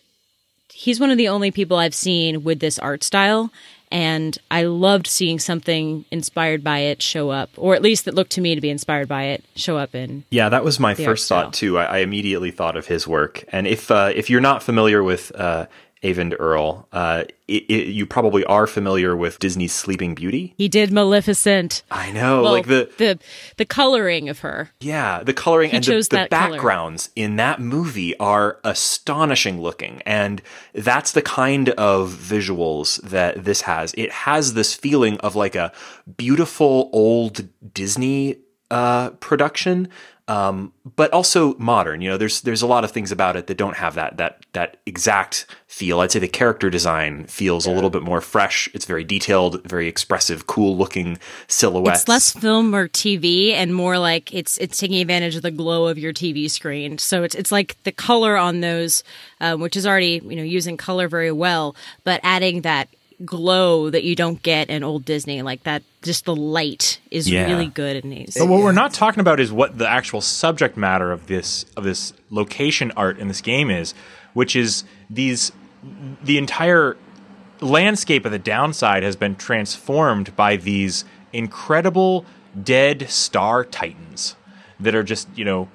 he's one of the only people I've seen with this art style. And I loved seeing something inspired by it show up, or at least that looked to me to be inspired by it show up in. Yeah, that was my first thought too. I, I immediately thought of his work, and if uh, if you're not familiar with uh, Eyvind Earle, uh, it, it, you probably are familiar with Disney's Sleeping Beauty. He did Maleficent. I know, Well, like the the the coloring of her. yeah, the coloring and the, chose the that color. backgrounds in that movie are astonishing looking, and that's the kind of visuals that this has. It has this feeling of like a beautiful old Disney uh, production. Um, but also modern. You know, there's there's a lot of things about it that don't have that that that exact feel. I'd say the character design feels a little bit more fresh. It's very detailed, very expressive, cool looking silhouettes. It's less film or TV and more like it's it's taking advantage of the glow of your TV screen. So it's it's like the color on those, um, which is already you know using color very well, but adding that glow that you don't get in old Disney, like that. Just the light is Yeah. really good in these. But what we're not talking about is what the actual subject matter of this of this location art in this game is, which is these the entire landscape of the downside has been transformed by these incredible dead star titans that are just you know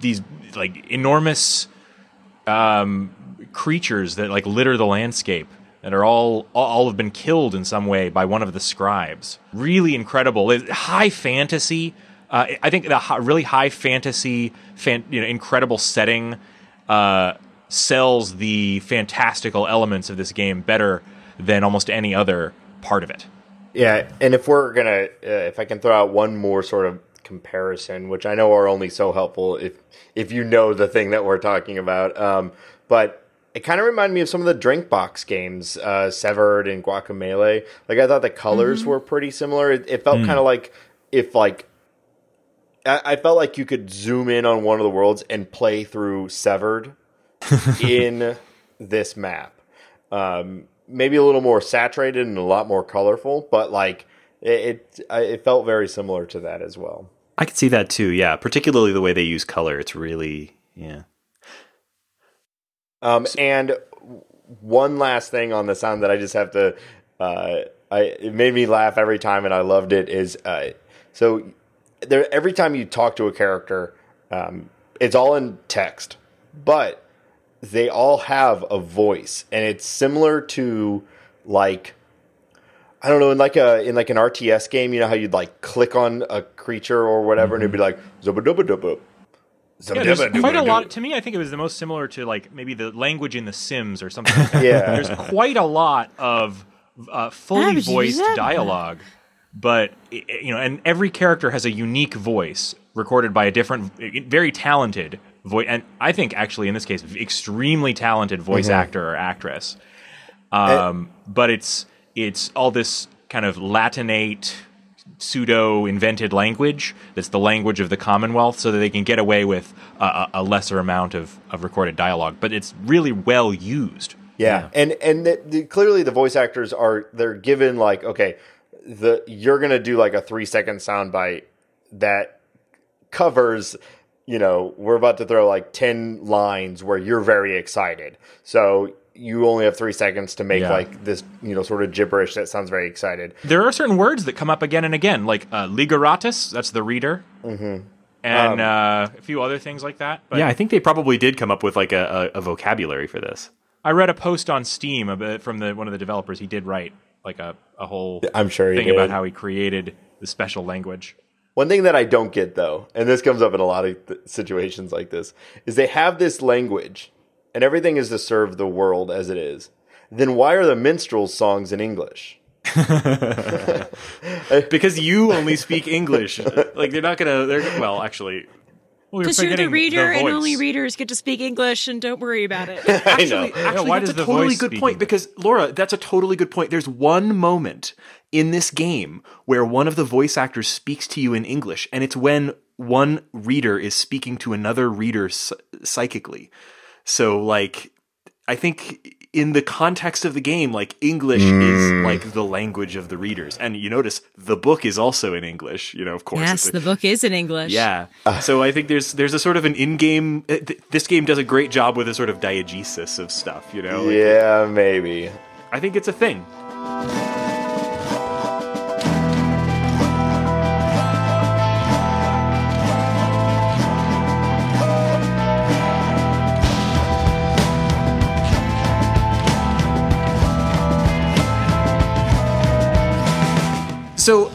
these like enormous um, creatures that like litter the landscape that are all all have been killed in some way by one of the scribes. Really incredible, high fantasy. Uh, I think the hi- really high fantasy, fan, you know, incredible setting uh, sells the fantastical elements of this game better than almost any other part of it. Yeah, and if we're gonna, uh, if I can throw out one more sort of comparison, which I know are only so helpful if if you know the thing that we're talking about, um, but it kind of reminded me of some of the Drinkbox games, uh, Severed and Guacamelee. Like I thought the colors were pretty similar. It, it felt kind of like if like I, I felt like you could zoom in on one of the worlds and play through Severed (laughs) in this map. Um, maybe a little more saturated and a lot more colorful, but like it, it, it felt very similar to that as well. I could see that too. Yeah, particularly the way they use color. It's really yeah. Um, and one last thing on the sound that I just have to, uh, I it made me laugh every time, and I loved it. Is uh, so there every time you talk to a character, um, it's all in text, but they all have a voice, and it's similar to like. I don't know in like a in like an RTS game, you know how you'd like click on a creature or whatever, and it'd be like zubba dubba dubba. Yeah, there's quite a lot. To me, I think it was the most similar to like maybe the language in The Sims or something. Like that. Yeah. there's quite a lot of uh, fully voiced dialogue, but i- i- you know, and every character has a unique voice recorded by a different, very talented voice, and I think actually in this case, extremely talented voice actor or actress. Um, but it's it's all this kind of Latinate pseudo invented language that's the language of the Commonwealth, so that they can get away with a, a lesser amount of, of recorded dialogue. But it's really well used. Yeah, and and the, the, clearly the voice actors are they're given like okay, the you're gonna do like a three second soundbite that covers you know we're about to throw like 10 lines where you're very excited so you only have three seconds to make Yeah. like this you know sort of gibberish that sounds very excited There are certain words that come up again and again, like uh, ligeratus, that's the reader, mm-hmm. and uh, a few other things like that. But yeah, I think they probably did come up with like a, a, a vocabulary for this. I read a post on Steam from the one of the developers. He did write like a, a whole I'm sure he thing did. about how he created the special language. One thing that I don't get though, and this comes up in a lot of th- situations like this, is they have this language and everything is to serve the world as it is. Then why are the minstrels songs in English? (laughs) Because you only speak English. like they're not gonna. They're well, actually. Well, Because you're the forgetting reader, and only readers get to speak English, and don't worry about it. (laughs) I know. Actually, why that's does a the totally good point English? because Laura, that's a totally good point. There's one moment in this game where one of the voice actors speaks to you in English, and it's when one reader is speaking to another reader s- psychically. So, like, I think in the context of the game, like English is like the language of the readers, and you notice the book is also in English. You know, of course, yes, a- the book is in English. yeah. so I think there's there's a sort of an in-game. uh, th- This game does a great job with a sort of diegesis of stuff. You know. Like, Yeah, maybe. I think it's a thing. So,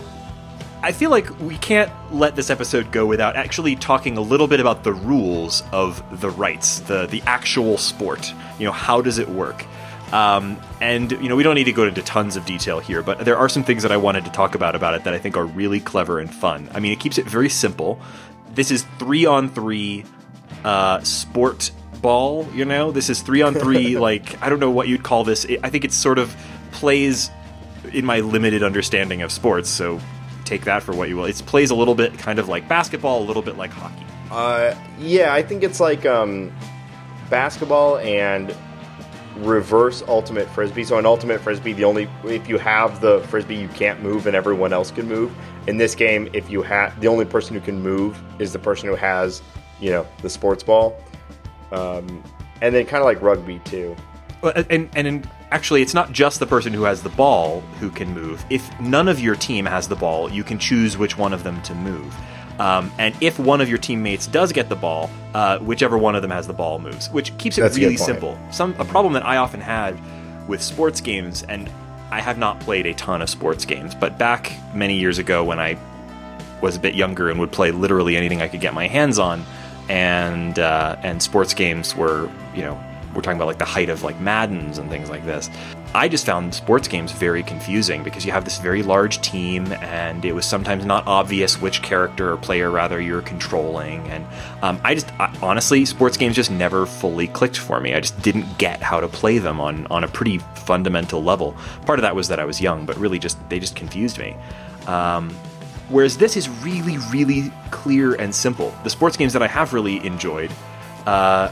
I feel like we can't let this episode go without actually talking a little bit about the rules of the rites, the the actual sport. You know, how does it work? Um, and you know, we don't need to go into tons of detail here, but there are some things that I wanted to talk about about it that I think are really clever and fun. I mean, it keeps it very simple. This is three on three uh, sport ball. You know, this is three on three. (laughs) like I don't know what you'd call this. I think it's sort of plays in my limited understanding of sports. So take that for what you will. It plays a little bit kind of like basketball, a little bit like hockey. Uh, yeah, I think it's like um, basketball and reverse ultimate frisbee. So in ultimate frisbee, the only if you have the frisbee, you can't move, and everyone else can move. In this game, if you have the only person who can move is the person who has, you know, the sports ball. Um, and then kind of like rugby too. Well, and and in, actually, it's not just the person who has the ball who can move. If none of your team has the ball, you can choose which one of them to move. Um, and if one of your teammates does get the ball, uh, whichever one of them has the ball moves, which keeps it That's really simple. Some a problem that I often had with sports games, and I have not played a ton of sports games, but back many years ago when I was a bit younger and would play literally anything I could get my hands on, and uh, and sports games were you know we're talking about like the height of like Madden's and things like this. I just found sports games very confusing because you have this very large team, and it was sometimes not obvious which character or player rather you're controlling. And um, I just I, honestly, sports games just never fully clicked for me. I just didn't get how to play them on on a pretty fundamental level. Part of that was that I was young, but really just they just confused me. Um, Whereas this is really, really clear and simple. The sports games that I have really enjoyed uh,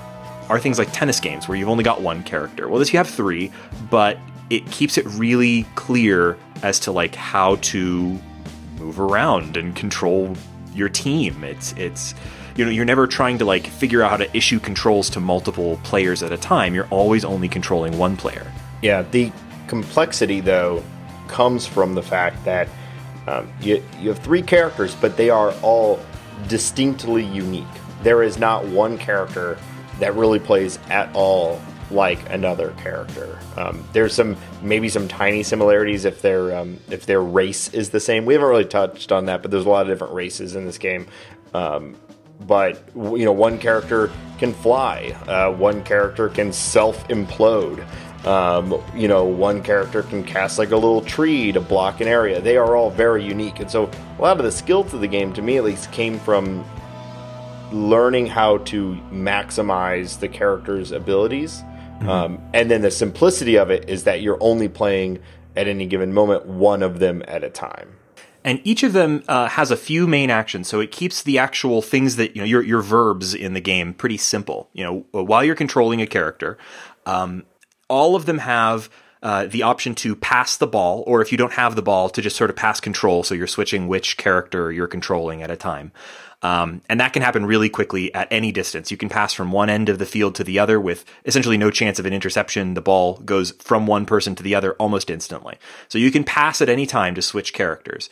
are things like tennis games where you've only got one character. Well, this you have three, but it keeps it really clear as to like how to move around and control your team. It's it's you know you're never trying to like figure out how to issue controls to multiple players at a time. You're always only controlling one player. Yeah, the complexity though comes from the fact that um, you you have three characters, but they are all distinctly unique. There is not one character that really plays at all like another character. Um, there's some maybe some tiny similarities if their um, if their race is the same. We haven't really touched on that, but there's a lot of different races in this game. Um, but you know, one character can fly. Uh, one character can self implode. Um, you know, one character can cast like a little tree to block an area. They are all very unique, and so a lot of the skill to the game, to me at least, came from learning how to maximize the character's abilities. Um, and then the simplicity of it is that you're only playing at any given moment one of them at a time. and each of them uh, has a few main actions. So it keeps the actual things that you know your your verbs in the game pretty simple. You know, while you're controlling a character, um, all of them have uh, the option to pass the ball, or if you don't have the ball, to just sort of pass control. So you're switching which character you're controlling at a time. Um, and that can happen really quickly at any distance. You can pass from one end of the field to the other with essentially no chance of an interception. The ball goes from one person to the other almost instantly. So you can pass at any time to switch characters.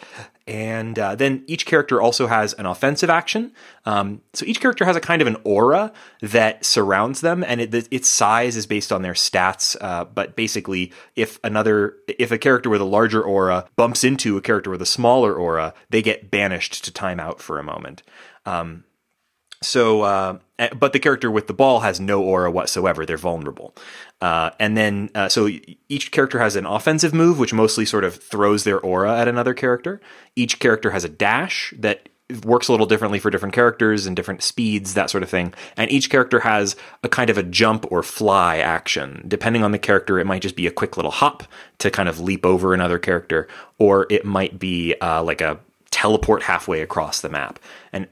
And uh, then each character also has an offensive action. Um, so each character has a kind of an aura that surrounds them, and it, its size is based on their stats. Uh, but basically, if another, if a character with a larger aura bumps into a character with a smaller aura, they get banished to timeout for a moment. Um, so, uh, eh, but the character with the ball has no aura whatsoever. They're vulnerable. Uh, and then, uh, so each character has an offensive move, which mostly sort of throws their aura at another character. Each character has a dash that works a little differently for different characters and different speeds, that sort of thing. And each character has a kind of a jump or fly action. Depending on the character, it might just be a quick little hop to kind of leap over another character, or it might be uh, like a teleport halfway across the map. And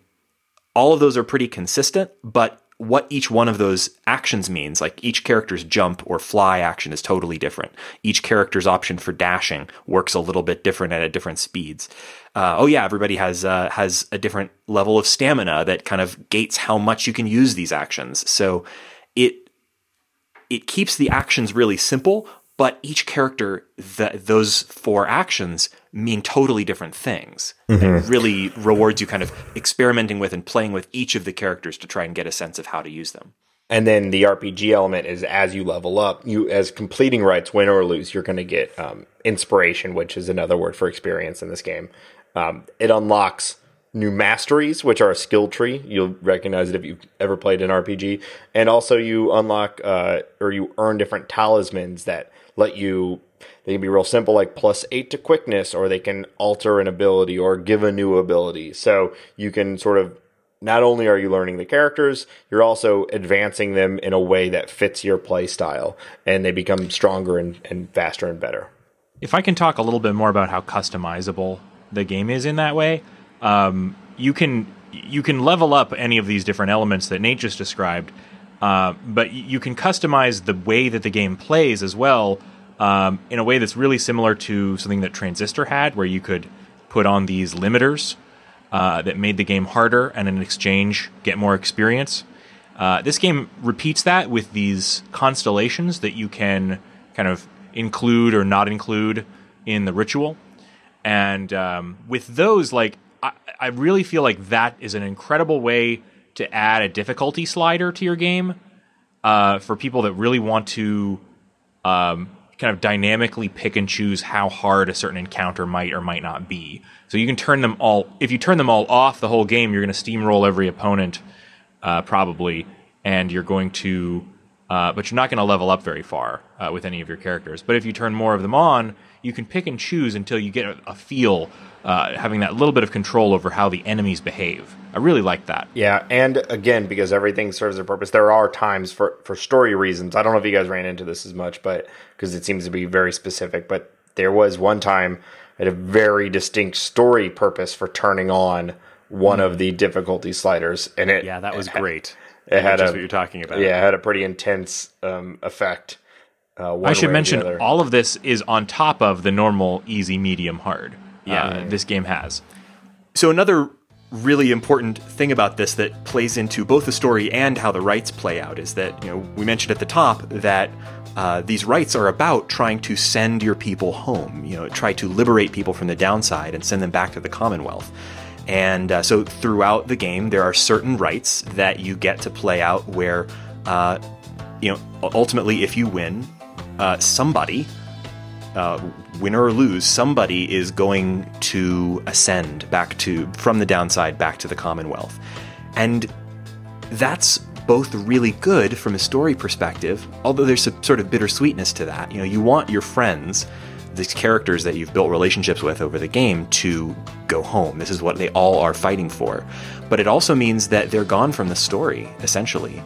all of those are pretty consistent, but what each one of those actions means, like each character's jump or fly action is totally different. Each character's option for dashing works a little bit different and at different speeds. Uh, oh yeah, everybody has uh, has a different level of stamina that kind of gates how much you can use these actions. So it it keeps the actions really simple, but each character, the, those four actions mean totally different things. Mm-hmm. And really rewards you kind of experimenting with and playing with each of the characters to try and get a sense of how to use them. And then the RPG element is as you level up, you as completing rites, win or lose, you're going to get um, inspiration, which is another word for experience in this game. Um, it unlocks new masteries, which are a skill tree. You'll recognize it if you've ever played an RPG. And also, you unlock uh, or you earn different talismans that let you they can be real simple like plus 8 to quickness or they can alter an ability or give a new ability so you can sort of not only are you learning the characters you're also advancing them in a way that fits your play style and they become stronger and, and faster and better if i can talk a little bit more about how customizable the game is in that way um, you can you can level up any of these different elements that nate just described uh, but you can customize the way that the game plays as well um, in a way that's really similar to something that Transistor had, where you could put on these limiters uh, that made the game harder and in exchange get more experience. Uh, this game repeats that with these constellations that you can kind of include or not include in the ritual. And um, with those, like, I, I really feel like that is an incredible way to add a difficulty slider to your game uh, for people that really want to um, kind of dynamically pick and choose how hard a certain encounter might or might not be. So you can turn them all. If you turn them all off the whole game, you're going to steamroll every opponent uh, probably, and you're going to. Uh, but you're not going to level up very far uh, with any of your characters. But if you turn more of them on, you can pick and choose until you get a, a feel uh, having that little bit of control over how the enemies behave. I really like that. Yeah, and again, because everything serves a purpose, there are times for, for story reasons. I don't know if you guys ran into this as much, but because it seems to be very specific. But there was one time I had a very distinct story purpose for turning on one mm. of the difficulty sliders, and it yeah, that was it great. Had, it had a, what you're talking about. Yeah, it had a pretty intense um, effect. Uh, I should mention all of this is on top of the normal easy, medium, hard yeah. Uh, this game has. So another really important thing about this that plays into both the story and how the rites play out is that you know we mentioned at the top that uh, these rites are about trying to send your people home. You know, try to liberate people from the downside and send them back to the Commonwealth. And uh, so throughout the game, there are certain rites that you get to play out where, uh, you know, ultimately, if you win, uh, somebody uh, win or lose, somebody is going to ascend back to from the downside back to the Commonwealth, and that's both really good from a story perspective. Although there's a sort of bittersweetness to that. You know, you want your friends these characters that you've built relationships with over the game to go home. This is what they all are fighting for. But it also means that they're gone from the story, essentially.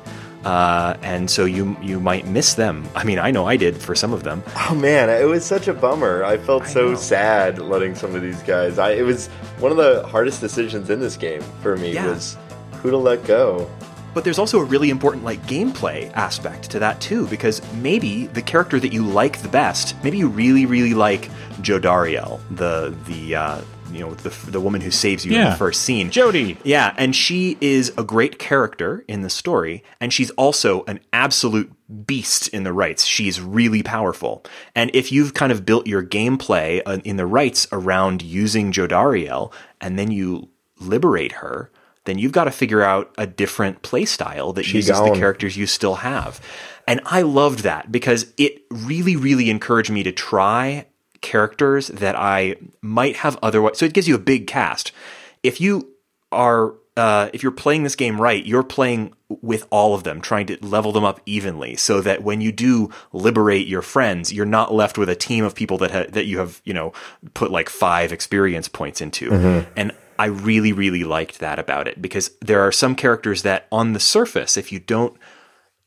Uh, and so you you might miss them. (laughs) I mean, I know I did for some of them. Oh man, it was such a bummer. I felt I so know. sad letting some of these guys. I, it was one of the hardest decisions in this game for me Yeah. was who to let go. But there's also a really important like gameplay aspect to that too, because maybe the character that you like the best, maybe you really really like Jodariel, the the uh, you know the the woman who saves you in the first scene. Jody. Yeah, and she is a great character in the story, and she's also an absolute beast in the rites. She's really powerful. And if you've kind of built your gameplay uh, in the rites around using Jodariel, and then you liberate her, then you've got to figure out a different play style that She uses the characters you still have. And I loved that because it really, really encouraged me to try characters that I might have otherwise. So it gives you a big cast. If you are, uh, if you're playing this game right, you're playing with all of them, trying to level them up evenly, so that when you do liberate your friends, you're not left with a team of people that ha- that you have, you know, put like five experience points into. And I really, really liked that about it because there are some characters that, on the surface, if you don't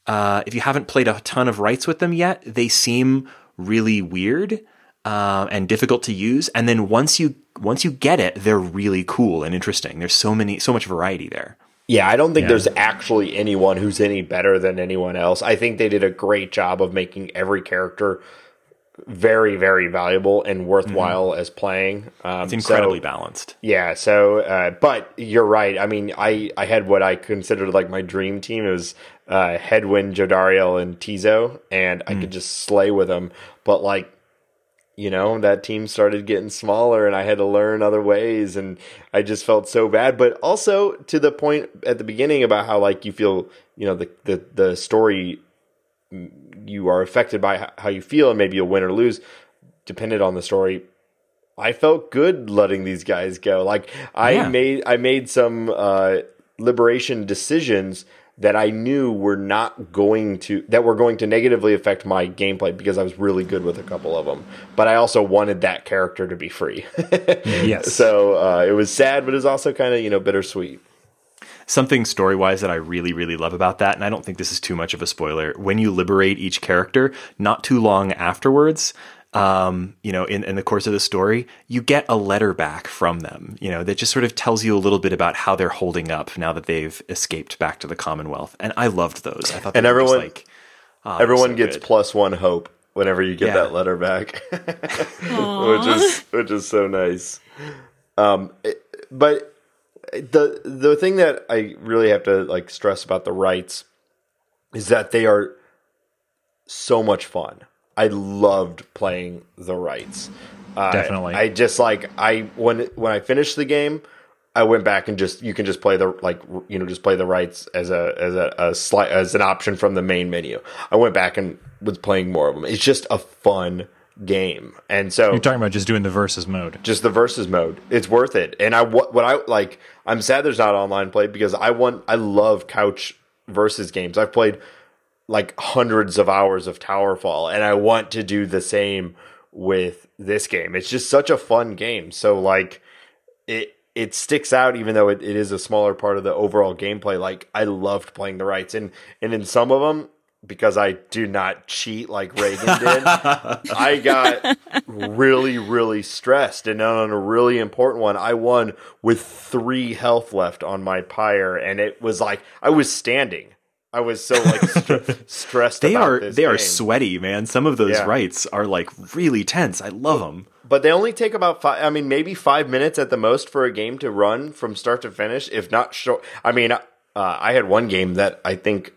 uh, if you haven't played a ton of rites with them yet, they seem really weird uh, and difficult to use. And then once you once you get it, they're really cool and interesting. There's so many so much variety there. Yeah, I don't think Yeah. there's actually anyone who's any better than anyone else. I think they did a great job of making every character very, very valuable and worthwhile as playing. Um, It's incredibly so- balanced. Yeah, so uh, but you're right. I mean, I I had what I considered like my dream team. It was uh, Hedwyn, Jodariel, and Ti'zo, and I could just slay with them. But like, you know, that team started getting smaller, and I had to learn other ways, and I just felt so bad. But also to the point at the beginning about how like you feel, you know, the the the story you are affected by how you feel, and maybe you'll win or lose, dependent on the story. I felt good letting these guys go. Like I Yeah. made I made some uh, liberation decisions that I knew were not going to that were going to negatively affect my gameplay because I was really good with a couple of them. But I also wanted that character to be free. (laughs) Yes. so uh, it was sad, but it was also kind of you know bittersweet. Something story wise that I really, really love about that, and I don't think this is too much of a spoiler, when you liberate each character, not too long afterwards, um, you know, in, in the course of the story, you get a letter back from them, you know, that just sort of tells you a little bit about how they're holding up now that they've escaped back to the Commonwealth. And I loved those. I thought And were just everyone- like, oh, Everyone so gets good. plus one hope whenever you get Yeah. that letter back, (laughs) which is which is so nice. Um, it- but the the thing that I really have to like stress about the rites is that they are so much fun. I loved playing the rites. Uh, Definitely. I just like I when when I finished the game, I went back and just you can just play the like you know just play the rites as a as a, a as an option from the main menu. I went back and was playing more of them. It's just a fun game, and so You're talking about just doing the versus mode. just the versus mode. It's worth it. And I what what I like. I'm sad there's not online play because I want. I love couch versus games. I've played like hundreds of hours of Towerfall, and I want to do the same with this game. It's just such a fun game. So like it it sticks out even though it, it is a smaller part of the overall gameplay. Like I loved playing the rites and and in some of them because I do not cheat like Reagan did, I got really really stressed and on a really important one I won with 3 health left on my pyre and it was like I was standing. I was so like (laughs) st- stressed They about are this they are sweaty, man. Some of those Yeah. rites are like really tense. I love them. but they only take about five i mean maybe five minutes at the most for a game to run from start to finish if not short i mean uh, i had one game that i think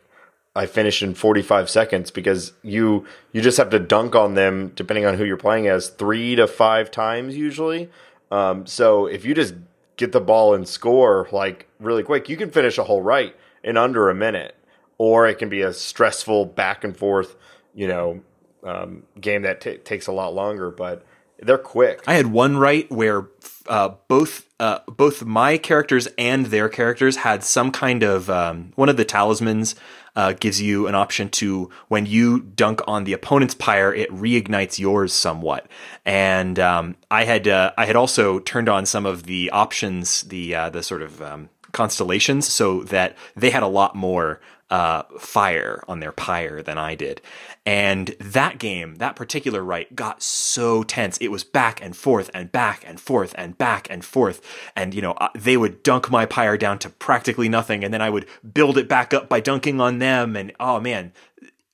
i finished in 45 seconds because you you just have to dunk on them depending on who you're playing as three to five times usually um, so if you just get the ball and score like really quick you can finish a whole rite in under a minute or it can be a stressful back and forth you know um, game that ta takes a lot longer but They're quick. I had one rite where uh, both uh, both my characters and their characters had some kind of um, one of the talismans uh, gives you an option to when you dunk on the opponent's pyre, it reignites yours somewhat. And um, I had uh, I had also turned on some of the options, the uh, the sort of um, constellations, so that they had a lot more uh, fire on their pyre than I did. And that game, that particular rite, got so tense. It was back and forth and back and forth and back and forth. And, you know, uh, they would dunk my pyre down to practically nothing. And then I would build it back up by dunking on them. And, oh man,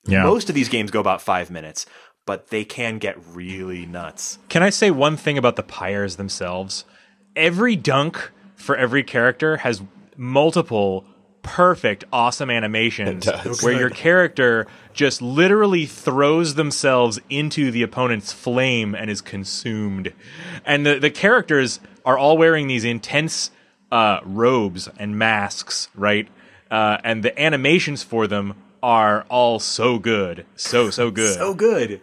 Yeah. most of these games go about five minutes, but they can get really nuts. Can I say one thing about the pyres themselves? Every dunk for every character has multiple perfect, awesome animations where your (laughs) character just literally throws themselves into the opponent's flame and is consumed. And the, the characters are all wearing these intense uh, robes and masks, right? Uh, and the animations for them are all so good. So, so good. (laughs) So good.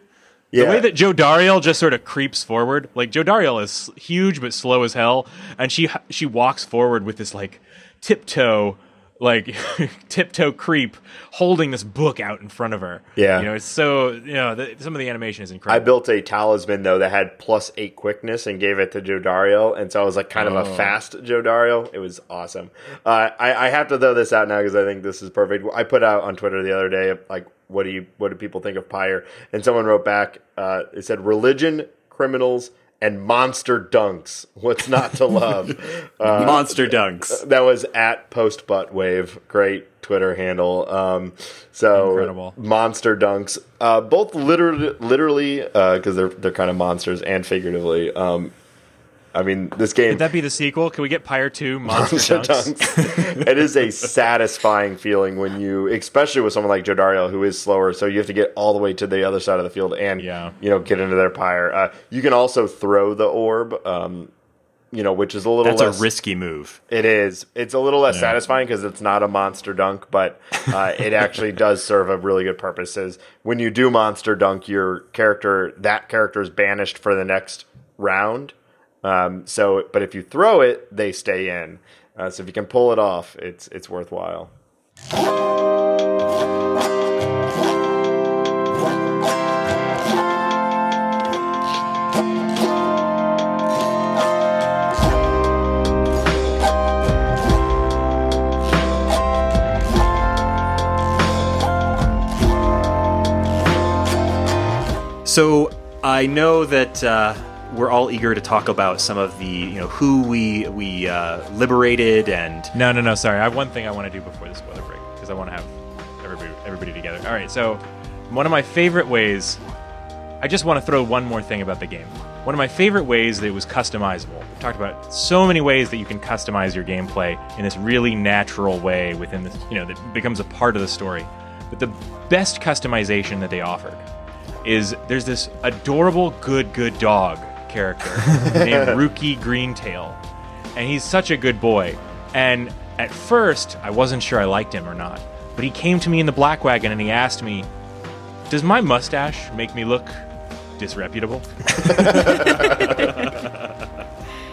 yeah. The way that Jodariel just sort of creeps forward, like Jodariel is huge but slow as hell, and she she walks forward with this like tiptoe, like (laughs) tiptoe creep, holding this book out in front of her. Yeah. you know, it's so you know the, some of the animation is incredible. I built a talisman though that had plus eight quickness and gave it to Joe Dario, and so I was like kind of Oh. a fast Joe Dario. It was awesome. Uh, I, I have to throw this out now because I think this is perfect. I put out on Twitter the other day like, what do you what do people think of Pyre? And someone wrote back, uh, it said religion, criminals, and monster dunks. What's not to love? (laughs) uh, Monster dunks. that was at post butt wave great twitter handle um so Incredible. monster dunks uh both literally literally uh because they're they're kind of monsters and figuratively um i mean this game Could that be the sequel? Can we get Pyre Two (laughs) Monster, Monster Dunks? dunks. it is a satisfying feeling when you especially with someone like Jodario who is slower so you have to get all the way to the other side of the field and Yeah. you know get into their pyre uh, you can also throw the orb um you know which is a little That's less a risky move. It is. It's a little less satisfying because it's not a monster dunk, but uh, (laughs) it actually does serve a really good purpose. Is when you do monster dunk, your character that character is banished for the next round. Um, so, but if you throw it, they stay in. Uh, so if you can pull it off, it's it's worthwhile. So I know that uh, we're all eager to talk about some of the, you know, who we we uh, liberated and No, no, no. Sorry, I have one thing I want to do before the spoiler break because I want to have everybody everybody together. All right, so one of my favorite ways. I just want to throw one more thing about the game. One of my favorite ways that it was customizable. We talked about so many ways that you can customize your gameplay in this really natural way within this, you know, that becomes a part of the story. But the best customization that they offered is there's this adorable good good dog character named (laughs) Rukey Greentail. And he's such a good boy. And at first, I wasn't sure I liked him or not. But he came to me in the black wagon and he asked me, Does my mustache make me look disreputable? (laughs)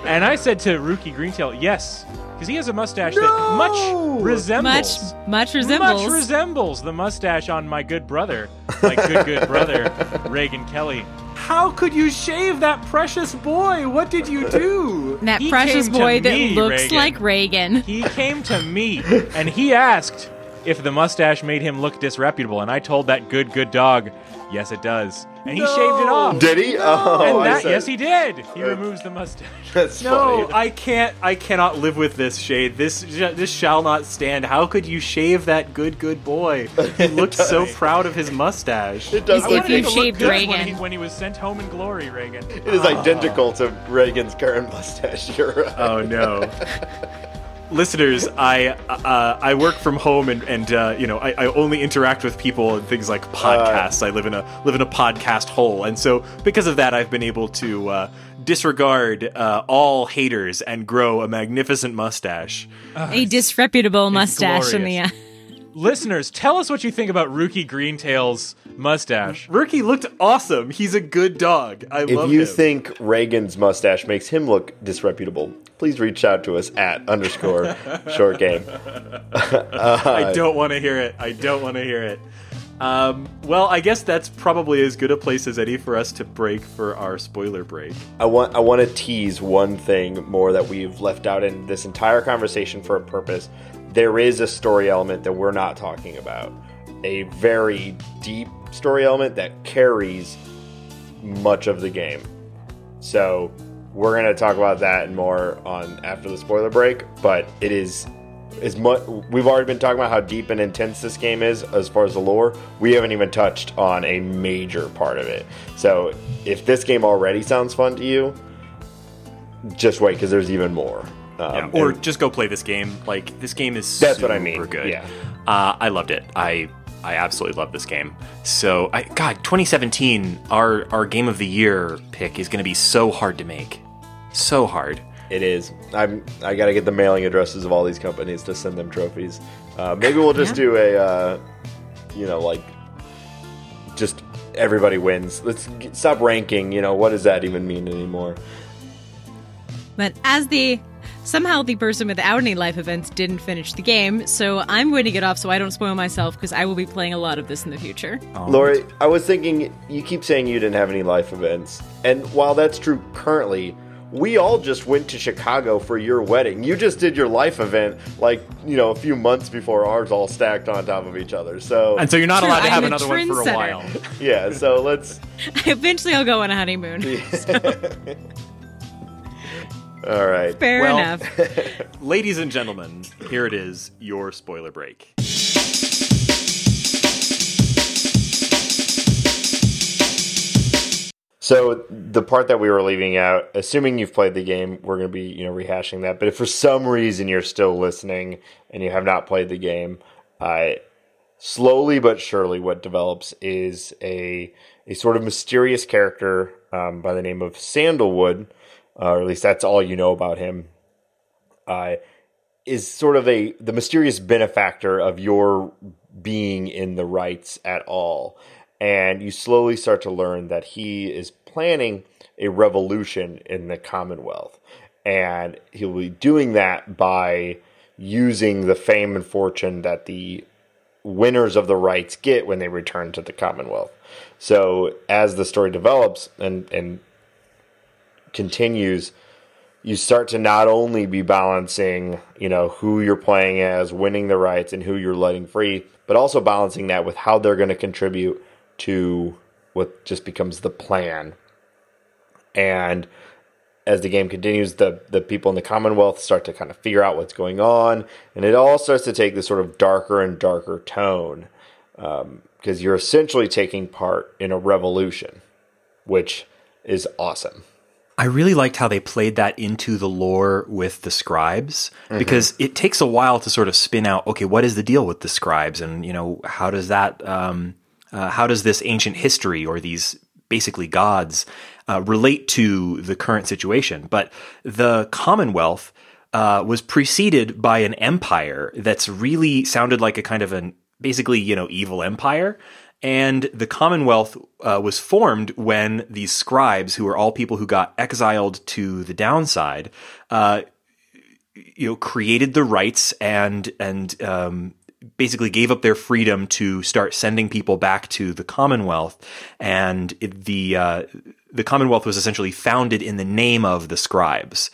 and I said to Rukey Greentail, Yes, because he has a mustache that much resembles Much, much resembles. much resembles the mustache on my good brother, my good good brother, (laughs) Reagan Kelly. How could you shave that precious boy? What did you do? (laughs) that He precious boy that me, looks Reagan. like Reagan. He came to me and he asked if the mustache made him look disreputable, and I told that good good dog, yes it does, and he shaved it off. Did he? Oh, and that, said- yes, he did. He removes the mustache. That's No, funny. I can't. I cannot live with this shade. This this shall not stand. How could you shave that good good boy? He (laughs) looked so proud of his mustache. It does If look you look shaved good When Reagan. he, when he was sent home in glory, Reagan. It is ah. identical to Reagan's current mustache. (laughs) You're right. Oh no. (laughs) Listeners, I uh, I work from home and, and uh, you know I, I only interact with people and things like podcasts. I live in a live in a podcast hole, and so because of that, I've been able to uh, disregard uh, all haters and grow a magnificent mustache. a disreputable mustache in the glorious. end. Listeners, tell us what you think about Rukey Greentail's mustache. Rukey looked awesome. He's a good dog. I love it. If love you him. think Reagan's mustache makes him look disreputable, please reach out to us at underscore (laughs) short game. (laughs) I don't want to hear it. I don't want to hear it. Um, well, I guess that's probably as good a place as any for us to break for our spoiler break. I want I want to tease one thing more that we've left out in this entire conversation for a purpose. There is a story element that we're not talking about. A very deep story element that carries much of the game. So we're gonna talk about that and more on after the spoiler break. But it is as much. We've already been talking about how deep and intense this game is as far as the lore. We haven't even touched on a major part of it. So if this game already sounds fun to you, just wait because there's even more. Um, or and just go play this game. Like this game is That's what I super mean, good. yeah. uh, I loved it. I I absolutely love this game. So I God, 2017, our our game of the year pick is going to be so hard to make, so hard. It is. I'm. I gotta get the mailing addresses of all these companies to send them trophies. Uh, maybe we'll just do a, uh, you know, like, just everybody wins. Let's g stop ranking. You know, what does that even mean anymore? But as the somehow the person without any life events didn't finish the game, so I'm going to get off so I don't spoil myself because I will be playing a lot of this in the future. Oh. Lori, I was thinking. You keep saying you didn't have any life events, and while that's true currently. We all just went to Chicago for your wedding. You just did your life event, like you know, a few months before ours, all stacked on top of each other. So, And so you're not True, allowed to have I'm a another one for a while. (laughs) yeah. So let's. (laughs) Eventually, I'll go on a honeymoon. (laughs) All right. Fair Well- enough. (laughs) Ladies and gentlemen, here it is, your spoiler break. So the part that we were leaving out, assuming you've played the game, we're going to be you know rehashing that. But if for some reason you're still listening and you have not played the game, uh, slowly but surely, what develops is a a sort of mysterious character um, by the name of Sandalwood, uh, or at least that's all you know about him. Uh, is sort of a the mysterious benefactor of your being in the rites at all. And you slowly start to learn that he is planning a revolution in the Commonwealth. And he'll be doing that by using the fame and fortune that the winners of the rites get when they return to the Commonwealth. So as the story develops and, and continues, you start to not only be balancing, you know, who you're playing as, winning the rites, and who you're letting free, but also balancing that with how they're going to contribute to what just becomes the plan. And as the game continues, the the people in the Commonwealth start to kind of figure out what's going on, and it all starts to take this sort of darker and darker tone um, because you're essentially taking part in a revolution, which is awesome. I really liked how they played that into the lore with the scribes because it takes a while to sort of spin out. Okay, what is the deal with the scribes, and you know how does that, um, uh, how does this ancient history or these basically gods uh, relate to the current situation? But the Commonwealth uh, was preceded by an empire that's really sounded like a kind of an basically you know evil empire and the commonwealth uh, was formed when these scribes who were all people who got exiled to the downside uh, you know created the rites and and um, basically gave up their freedom to start sending people back to the commonwealth. And it, the uh, the commonwealth was essentially founded in the name of the scribes.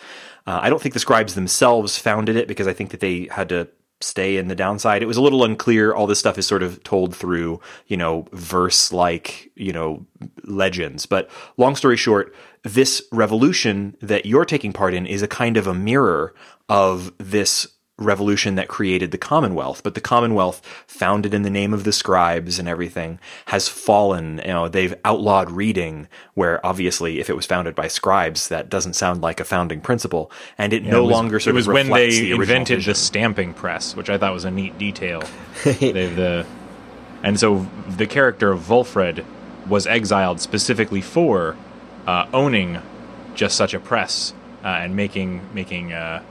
Uh, I don't think the scribes themselves founded it because I think that they had to stay in the downside. It was a little unclear. All this stuff is sort of told through, you know, verse like, you know, legends. But long story short, this revolution that you're taking part in is a kind of a mirror of this revolution that created the Commonwealth. But the Commonwealth, founded in the name of the scribes and everything, has fallen. You know, they've outlawed reading, where obviously, if it was founded by scribes, that doesn't sound like a founding principle, and it no It was- longer sort it was of when they the invented vision. the stamping press, which I thought was a neat detail. (laughs) The and so the character of Volfred was exiled specifically for uh, owning just such a press uh, and making making uh,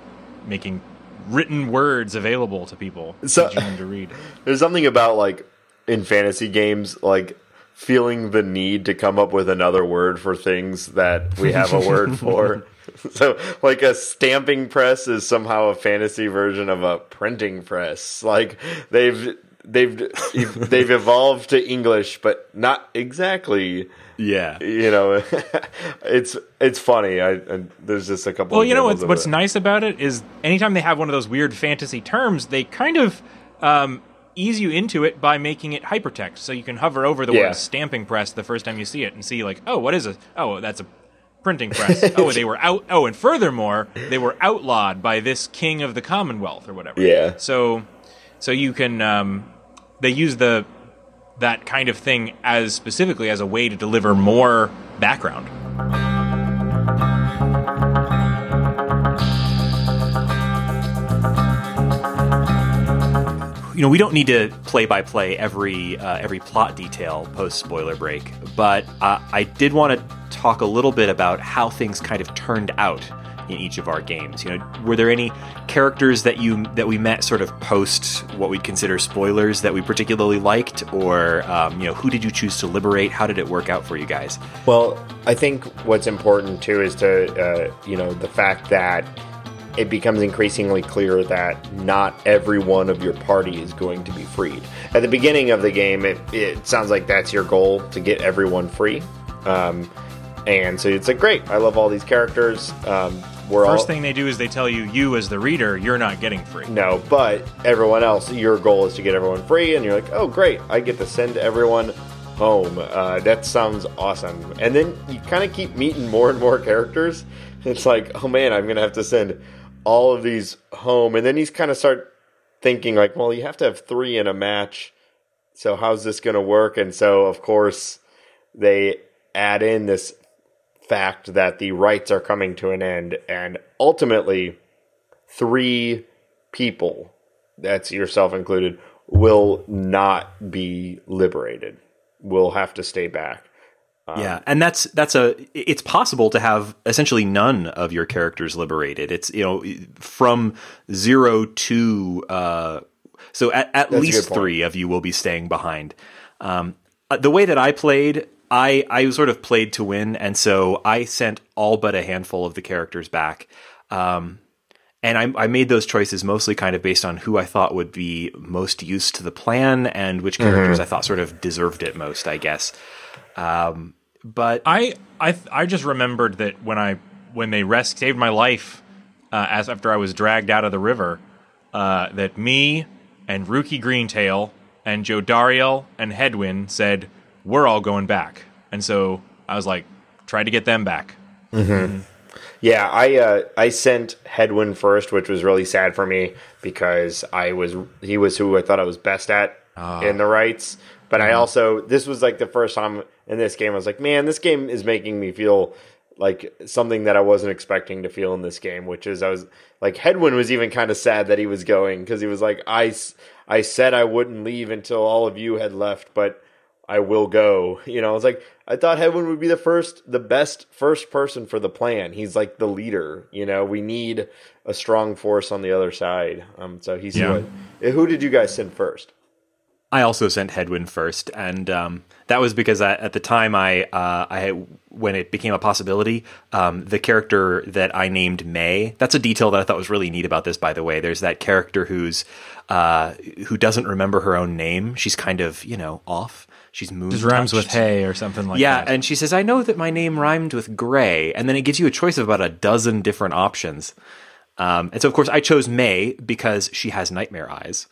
making written words available to people So- to read. (laughs) There's something about like in fantasy games, like feeling the need to come up with another word for things that we have a word (laughs) for. (laughs) So, like a stamping press is somehow a fantasy version of a printing press. Like they've they've they've evolved to English, but not exactly. Yeah. You know, (laughs) it's it's funny. I, I there's just a couple. Well, you know what's what's it. nice about it is anytime they have one of those weird fantasy terms, they kind of um, ease you into it by making it hypertext. So you can hover over the Yeah. word stamping press the first time you see it and see like, oh, what is it? Oh, that's a printing press. (laughs) oh, they were out. Oh, and furthermore, they were outlawed by this king of the Commonwealth or whatever. Yeah. So, so you can um, they use the that kind of thing as specifically as a way to deliver more background. you know, we don't need to play by play every uh, every plot detail post spoiler break, but uh, I did want to talk a little bit about how things kind of turned out in each of our games. You know, were there any characters that you that we met sort of post what we'd consider spoilers that we particularly liked, or um, you know, who did you choose to liberate? How did it work out for you guys? Well, I think what's important too is to, uh, you know, the fact that it becomes increasingly clear that not every one of your party is going to be freed. At the beginning of the game, it, it sounds like that's your goal to get everyone free. Um, and so it's like, great, I love all these characters. Um, we're First all. thing they do is they tell you, you as the reader, you're not getting free. No, but everyone else, your goal is to get everyone free, and you're like, oh, great, I get to send everyone home. Uh, that sounds awesome. And then you kind of keep meeting more and more characters. (laughs) It's like, oh man, I'm going to have to send all of these home. And then you kind of start thinking, like, well, you have to have three in a match. So how's this going to work? And so, of course, they add in this fact that the rites are coming to an end, and ultimately, three people, that's yourself included, will not be liberated. Will have to stay back. yeah, and that's that's a it's possible to have essentially none of your characters liberated. It's you know from zero to uh, so at, at least three of you will be staying behind. Um, uh, the way that I played, I I sort of played to win, and so I sent all but a handful of the characters back. Um, and I, I made those choices mostly kind of based on who I thought would be most used to the plan and which characters I thought sort of deserved it most, I guess. Um, but I I I just remembered that when I when they res- saved my life uh, as after I was dragged out of the river, uh, that me and Rukey Greentail and Jodariel and Hedwyn said we're all going back, and so I was like, tried to get them back. Mm-hmm. Yeah, I uh, I sent Hedwyn first, which was really sad for me because I was he was who I thought I was best at ah. in the rites. But I mm-hmm. also this was like the first time in this game I was like, man, this game is making me feel like something that I wasn't expecting to feel in this game, which is I was like Hedwyn was even kind of sad that he was going because he was like, I I said I wouldn't leave until all of you had left, but I will go. You know, it's like I thought Hedwyn would be the first, the best first person for the plan. He's like the leader. You know, we need a strong force on the other side. Um, so he's Yeah. what? eh, Who did you guys send first? I also sent Hedwyn first, and um, that was because I, at the time I uh, I when it became a possibility, um, the character that I named May. That's a detail that I thought was really neat about this. By the way, there's that character who's uh, who doesn't remember her own name. She's kind of you know off. She's moon. Just rhymes with hay or something like Yeah, that. Yeah, and she says, "I know that my name rhymed with gray," and then it gives you a choice of about a dozen different options. Um, and so, of course, I chose May because she has nightmare eyes,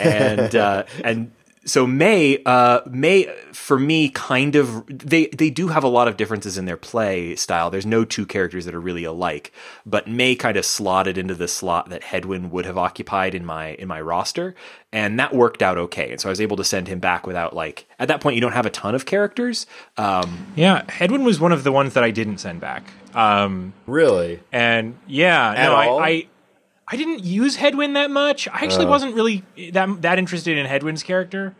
and uh, and so May, uh, May for me, kind of they they do have a lot of differences in their play style. There's no two characters that are really alike, but May kind of slotted into the slot that Hedwyn would have occupied in my in my roster, and that worked out okay. And so I was able to send him back without like at that point you don't have a ton of characters. Um, yeah, Hedwyn was one of the ones that I didn't send back. Um, Really? And yeah, no, all? I, I I didn't use Hedwyn that much. I actually wasn't really that that interested in Hedwyn's character.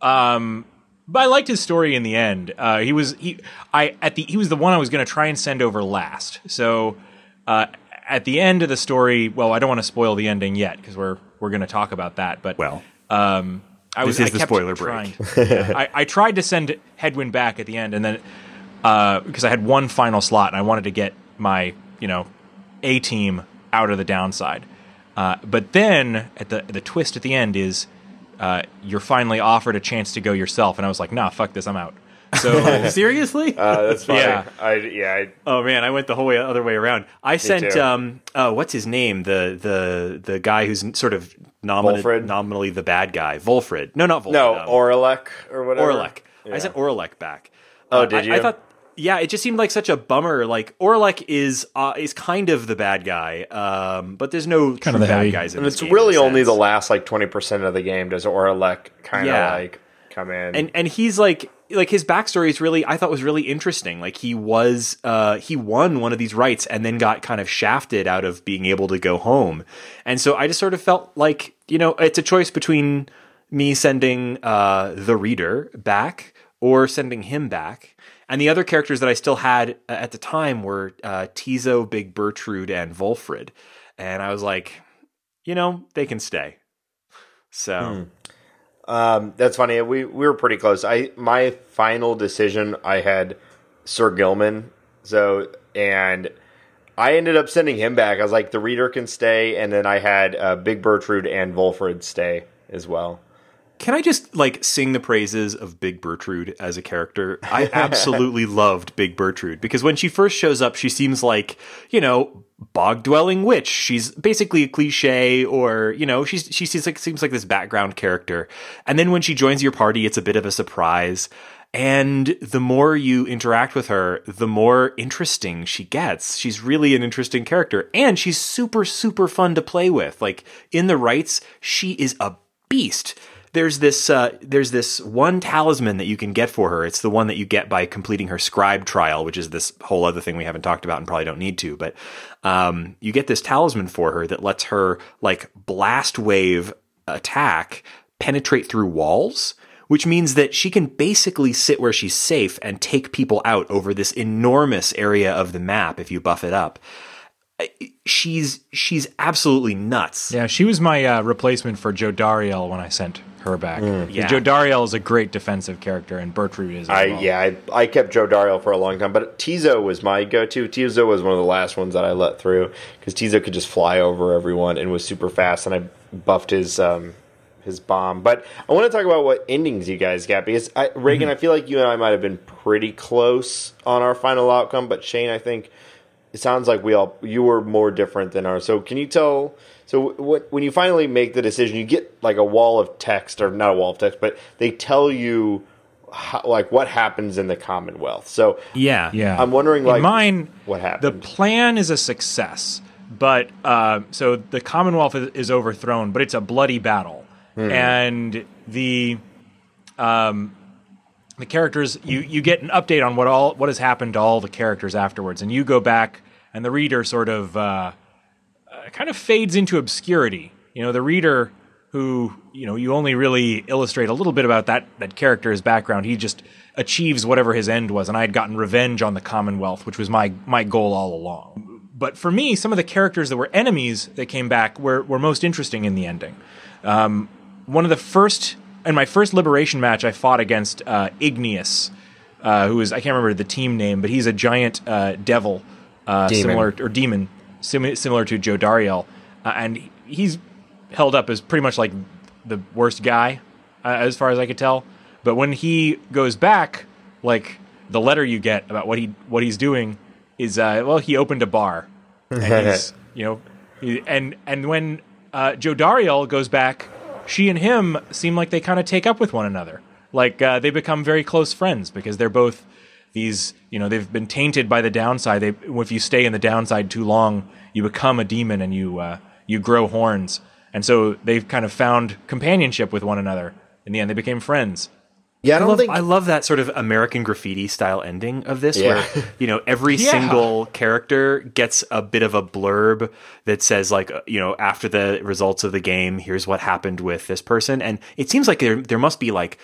Um, but I liked his story in the end. Uh, he was he I at the he was the one I was going to try and send over last. So uh, at the end of the story, well, I don't want to spoil the ending yet because we're we're going to talk about that. But Well, um, I This was is I the spoiler trying. break. (laughs) Yeah. I, I tried to send Hedwyn back at the end, and then because I had one final slot, and I wanted to get my you know A team out of the downside. Uh, but then at the the twist at the end is uh, you're finally offered a chance to go yourself, and I was like, nah, fuck this, I'm out. So (laughs) seriously? Uh, that's funny. Yeah. I, yeah, I, Oh man, I went the whole way other way around. I sent um uh, what's his name? The the the guy who's sort of nominally nominally the bad guy. Volfred. No, not Volfred. no, um, Oralech or whatever. Orlek. I sent Orlek back. Oh, Uh, did I, I you? thought yeah, it just seemed like such a bummer. Like Orlek is uh, is kind of the bad guy, um, but there's no Kind of the bad heavy. guys in And this it's game, really in a only the last like twenty percent of the game does Oralech kind of Yeah. like come in. and and he's like like his backstory is really I thought was really interesting. Like he was uh he won one of these rites and then got kind of shafted out of being able to go home. And so I just sort of felt like, you know, it's a choice between me sending uh the reader back or sending him back. And the other characters that I still had uh, at the time were uh Ti'zo, Big Bertrude and Volfred. And I was like, you know, they can stay. So Um, that's funny. We we were pretty close. I my final decision I had Sir Gilman. So and I ended up sending him back. I was like, the reader can stay, and then I had uh, Big Bertrude and Volfred stay as well. Can I just like sing the praises of Big Bertrude as a character? I absolutely (laughs) loved Big Bertrude because when she first shows up, she seems like, you know, bog dwelling witch. She's basically a cliche or, you know, she's she seems like seems like this background character. And then when she joins your party, it's a bit of a surprise. And the more you interact with her, the more interesting she gets. She's really an interesting character. And she's super, super fun to play with. Like in the rites, she is a beast there's this uh, there's this one talisman that you can get for her. It's the one that you get by completing her scribe trial, which is this whole other thing we haven't talked about and probably don't need to. But um, you get this talisman for her that lets her like blast wave attack penetrate through walls. Which means that she can basically sit where she's safe and take people out over this enormous area of the map if you buff it up. She's she's absolutely nuts. Yeah, she was my uh, replacement for Jodariel when I sent her back. Yeah. Jodariel is a great defensive character, and Bertrude is. As I well. yeah, I, I kept Joe Dario for a long time, but Ti'zo was my go-to. Ti'zo was one of the last ones that I let through because Ti'zo could just fly over everyone and was super fast, and I buffed his um, his bomb. But I want to talk about what endings you guys got because I, Reagan, I feel like you and I might have been pretty close on our final outcome, but Shane, I think it sounds like we all you were more different than ours. So can you tell? So what, when you finally make the decision, you get like a wall of text, or not a wall of text, but they tell you how, like what happens in the Commonwealth. So Yeah. Yeah, I'm wondering, In like, mine. what happened. The plan is a success, but uh, so the Commonwealth is, is overthrown, but it's a bloody battle, Hmm. and the um, the characters you you get an update on what all what has happened to all the characters afterwards, and you go back, and the reader sort of. Uh, uh, kind of fades into obscurity. You know, the reader who you know you only really illustrate a little bit about that that character's background. He just achieves whatever his end was, and I had gotten revenge on the Commonwealth, which was my my goal all along. But for me, some of the characters that were enemies that came back were were most interesting in the ending. Um, one of the first in my first liberation match, I fought against uh, Igneous, uh, who is I can't remember the team name, but he's a giant uh, devil, uh, similar or demon, sim- similar to Jodariel, uh, and he's held up as pretty much like the worst guy, uh, as far as I could tell. But when he goes back, like the letter you get about what he what he's doing is, uh, well, he opened a bar, and (laughs) he's you know, he- and and when uh, Jodariel goes back, she and him seem like they kind of take up with one another. Like uh, they become very close friends because they're both these. You know, they've been tainted by the downside. They, if you stay in the downside too long, you become a demon and you uh, you grow horns. And so they've kind of found companionship with one another. In the end, they became friends. yeah, I I don't love, think I love that sort of American graffiti style ending of this, Yeah. where you know every (laughs) Yeah. single character gets a bit of a blurb that says like uh, you know after the results of the game, here's what happened with this person, and it seems like there there must be like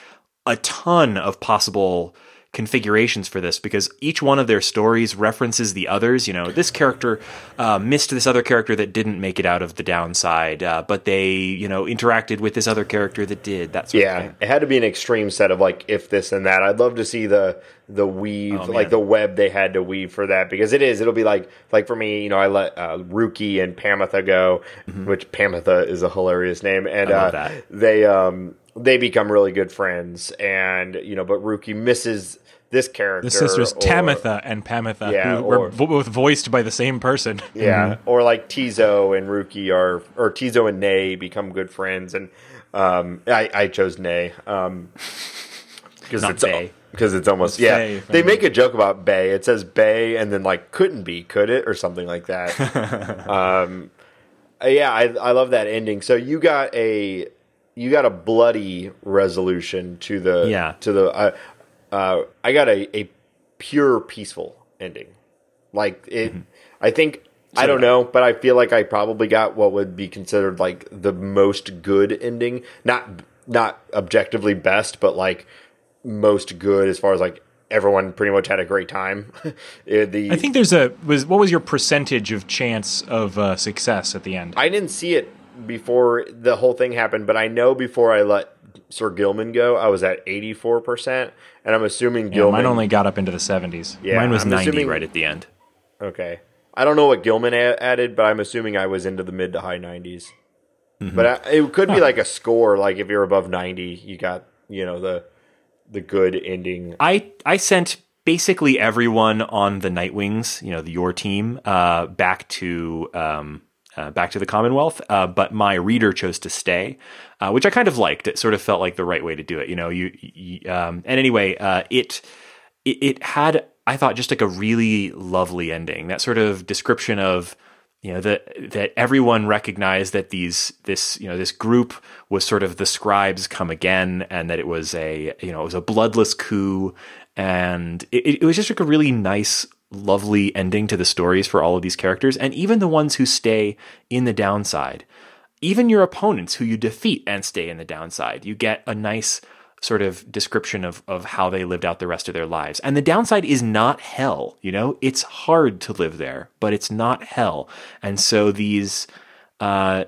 a ton of possible configurations for this because each one of their stories references the others. You know, this character uh, missed this other character that didn't make it out of the downside, uh, but they, you know, interacted with this other character that did. That sort of Yeah, it had to be an extreme set of like if this and that. I'd love to see the the weave, Oh, like the web they had to weave for that because it is. It'll be like like for me, you know, I let uh, Rukey and Pamitha go, which Pamitha is a hilarious name, and Mm-hmm. Uh, they um they become really good friends, and you know, but Rukey misses this character. The sisters or- Tamitha and Pamitha, Yeah, who or- were both voiced by the same person. (laughs) Yeah, or like Ti'zo and Rukey are, or Ti'zo and Nay become good friends, and um, I, I chose Nay um, (laughs) because Not it's because it's almost It's yeah. They make a joke about Bay. It says Bay, and then like couldn't be, could it, or something like that. (laughs) um, yeah, I I love that ending. So you got a you got a bloody resolution to the Yeah. to the uh, uh, I got a a pure peaceful ending. Like it, I think I don't know, but I feel like I probably got what would be considered like the most good ending. Not not objectively best, but like most good as far as like everyone pretty much had a great time. (laughs) The I think there's a was what was your percentage of chance of uh, success at the end? I didn't see it before the whole thing happened, but I know before I let Sir Gilman go, I was at eighty four percent, and I'm assuming Yeah, Gilman mine only got up into the 70s. Yeah, Mine was I'm 90 assuming- right at the end. Okay. I don't know what Gilman a- added, but I'm assuming I was into the mid to high 90s. But I, it could be like a score. Like if you're above 90, you got you know the the good ending. I I sent basically everyone on the Nightwings, you know, the, your team, uh, back to um, uh, back to the Commonwealth. Uh, but my reader chose to stay, uh, which I kind of liked. It sort of felt like the right way to do it. You know, you, you um, and anyway, uh, it, it it had I thought just like a really lovely ending. That sort of description of you know that that everyone recognized that these this you know this group was sort of the scribes come again and that it was a you know it was a bloodless coup and it, it was just like a really nice lovely ending to the stories for all of these characters and even the ones who stay in the downside even your opponents who you defeat and stay in the downside you get a nice sort of description of of how they lived out the rest of their lives. And the downside is not hell, you know? It's hard to live there, but it's not hell. And so these uh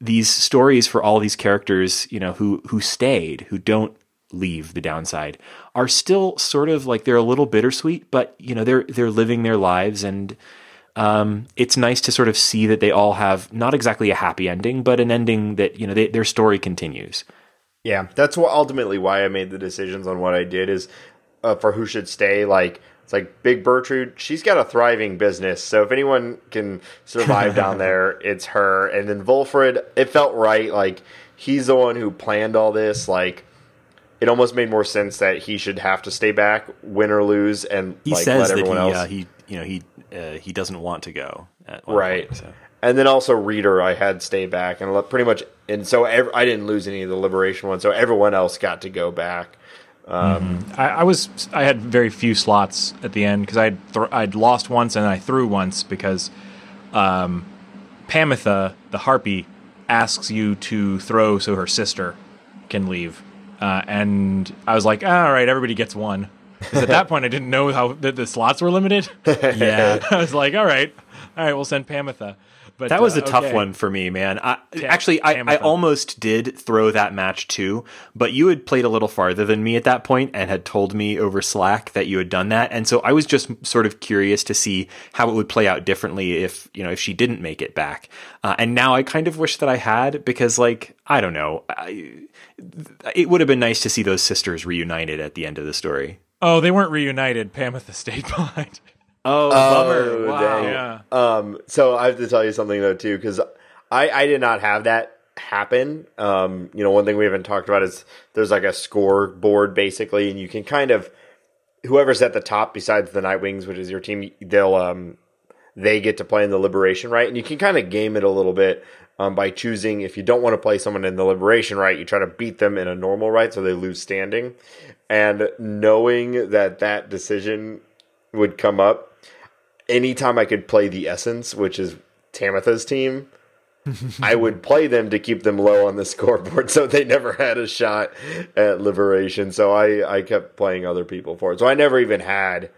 these stories for all these characters, you know, who who stayed, who don't leave the downside, are still sort of like they're a little bittersweet, but you know, they're they're living their lives and um, it's nice to sort of see that they all have not exactly a happy ending, but an ending that you know they, their story continues. Yeah, that's what ultimately why I made the decisions on what I did is uh, for who should stay. Like it's like Big Bertrude, she's got a thriving business, so if anyone can survive down (laughs) there, it's her. And then Volfred, it felt right. Like he's the one who planned all this. Like it almost made more sense that he should have to stay back, win or lose, and He like says let that he, else. uh, he you know he uh, he doesn't want to go at one right. point, so. And then also Reader, I had stay back, and let- pretty much, and so ev- I didn't lose any of the Liberation ones, so everyone else got to go back. I, I was I had very few slots at the end because I'd th- I'd lost once and I threw once because um, Pamitha the harpy asks you to throw so her sister can leave, uh, and I was like, all right, everybody gets one. 'Cause at that (laughs) point, I didn't know how that the slots were limited. (laughs) Yeah, (laughs) I was like, all right, all right, we'll send Pamitha. But that was uh, a tough okay. one for me, man. I, actually, I, I almost did throw that match too, but you had played a little farther than me at that point and had told me over Slack that you had done that, and so I was just sort of curious to see how it would play out differently if you know if she didn't make it back. Uh, and now I kind of wish that I had because, like, I don't know, I, it would have been nice to see those sisters reunited at the end of the story. Oh, they weren't reunited. Pamitha (laughs) stayed behind. Oh, bummer. Wow. dang. yeah. Um, so I have to tell you something though too, because I I did not have that happen. Um, you know, one thing we haven't talked about is there's like a scoreboard basically, and you can kind of whoever's at the top besides the Nightwings, which is your team, they'll um they get to play in the Liberation rite, and you can kind of game it a little bit. Um, by choosing, if you don't want to play someone in the liberation rite, you try to beat them in a normal rite, so they lose standing. And knowing that that decision would come up, anytime I could play the Essence, which is Tamitha's team, (laughs) I would play them to keep them low on the (laughs) scoreboard, so they never had a shot at liberation. So I I kept playing other people for it. So I never even had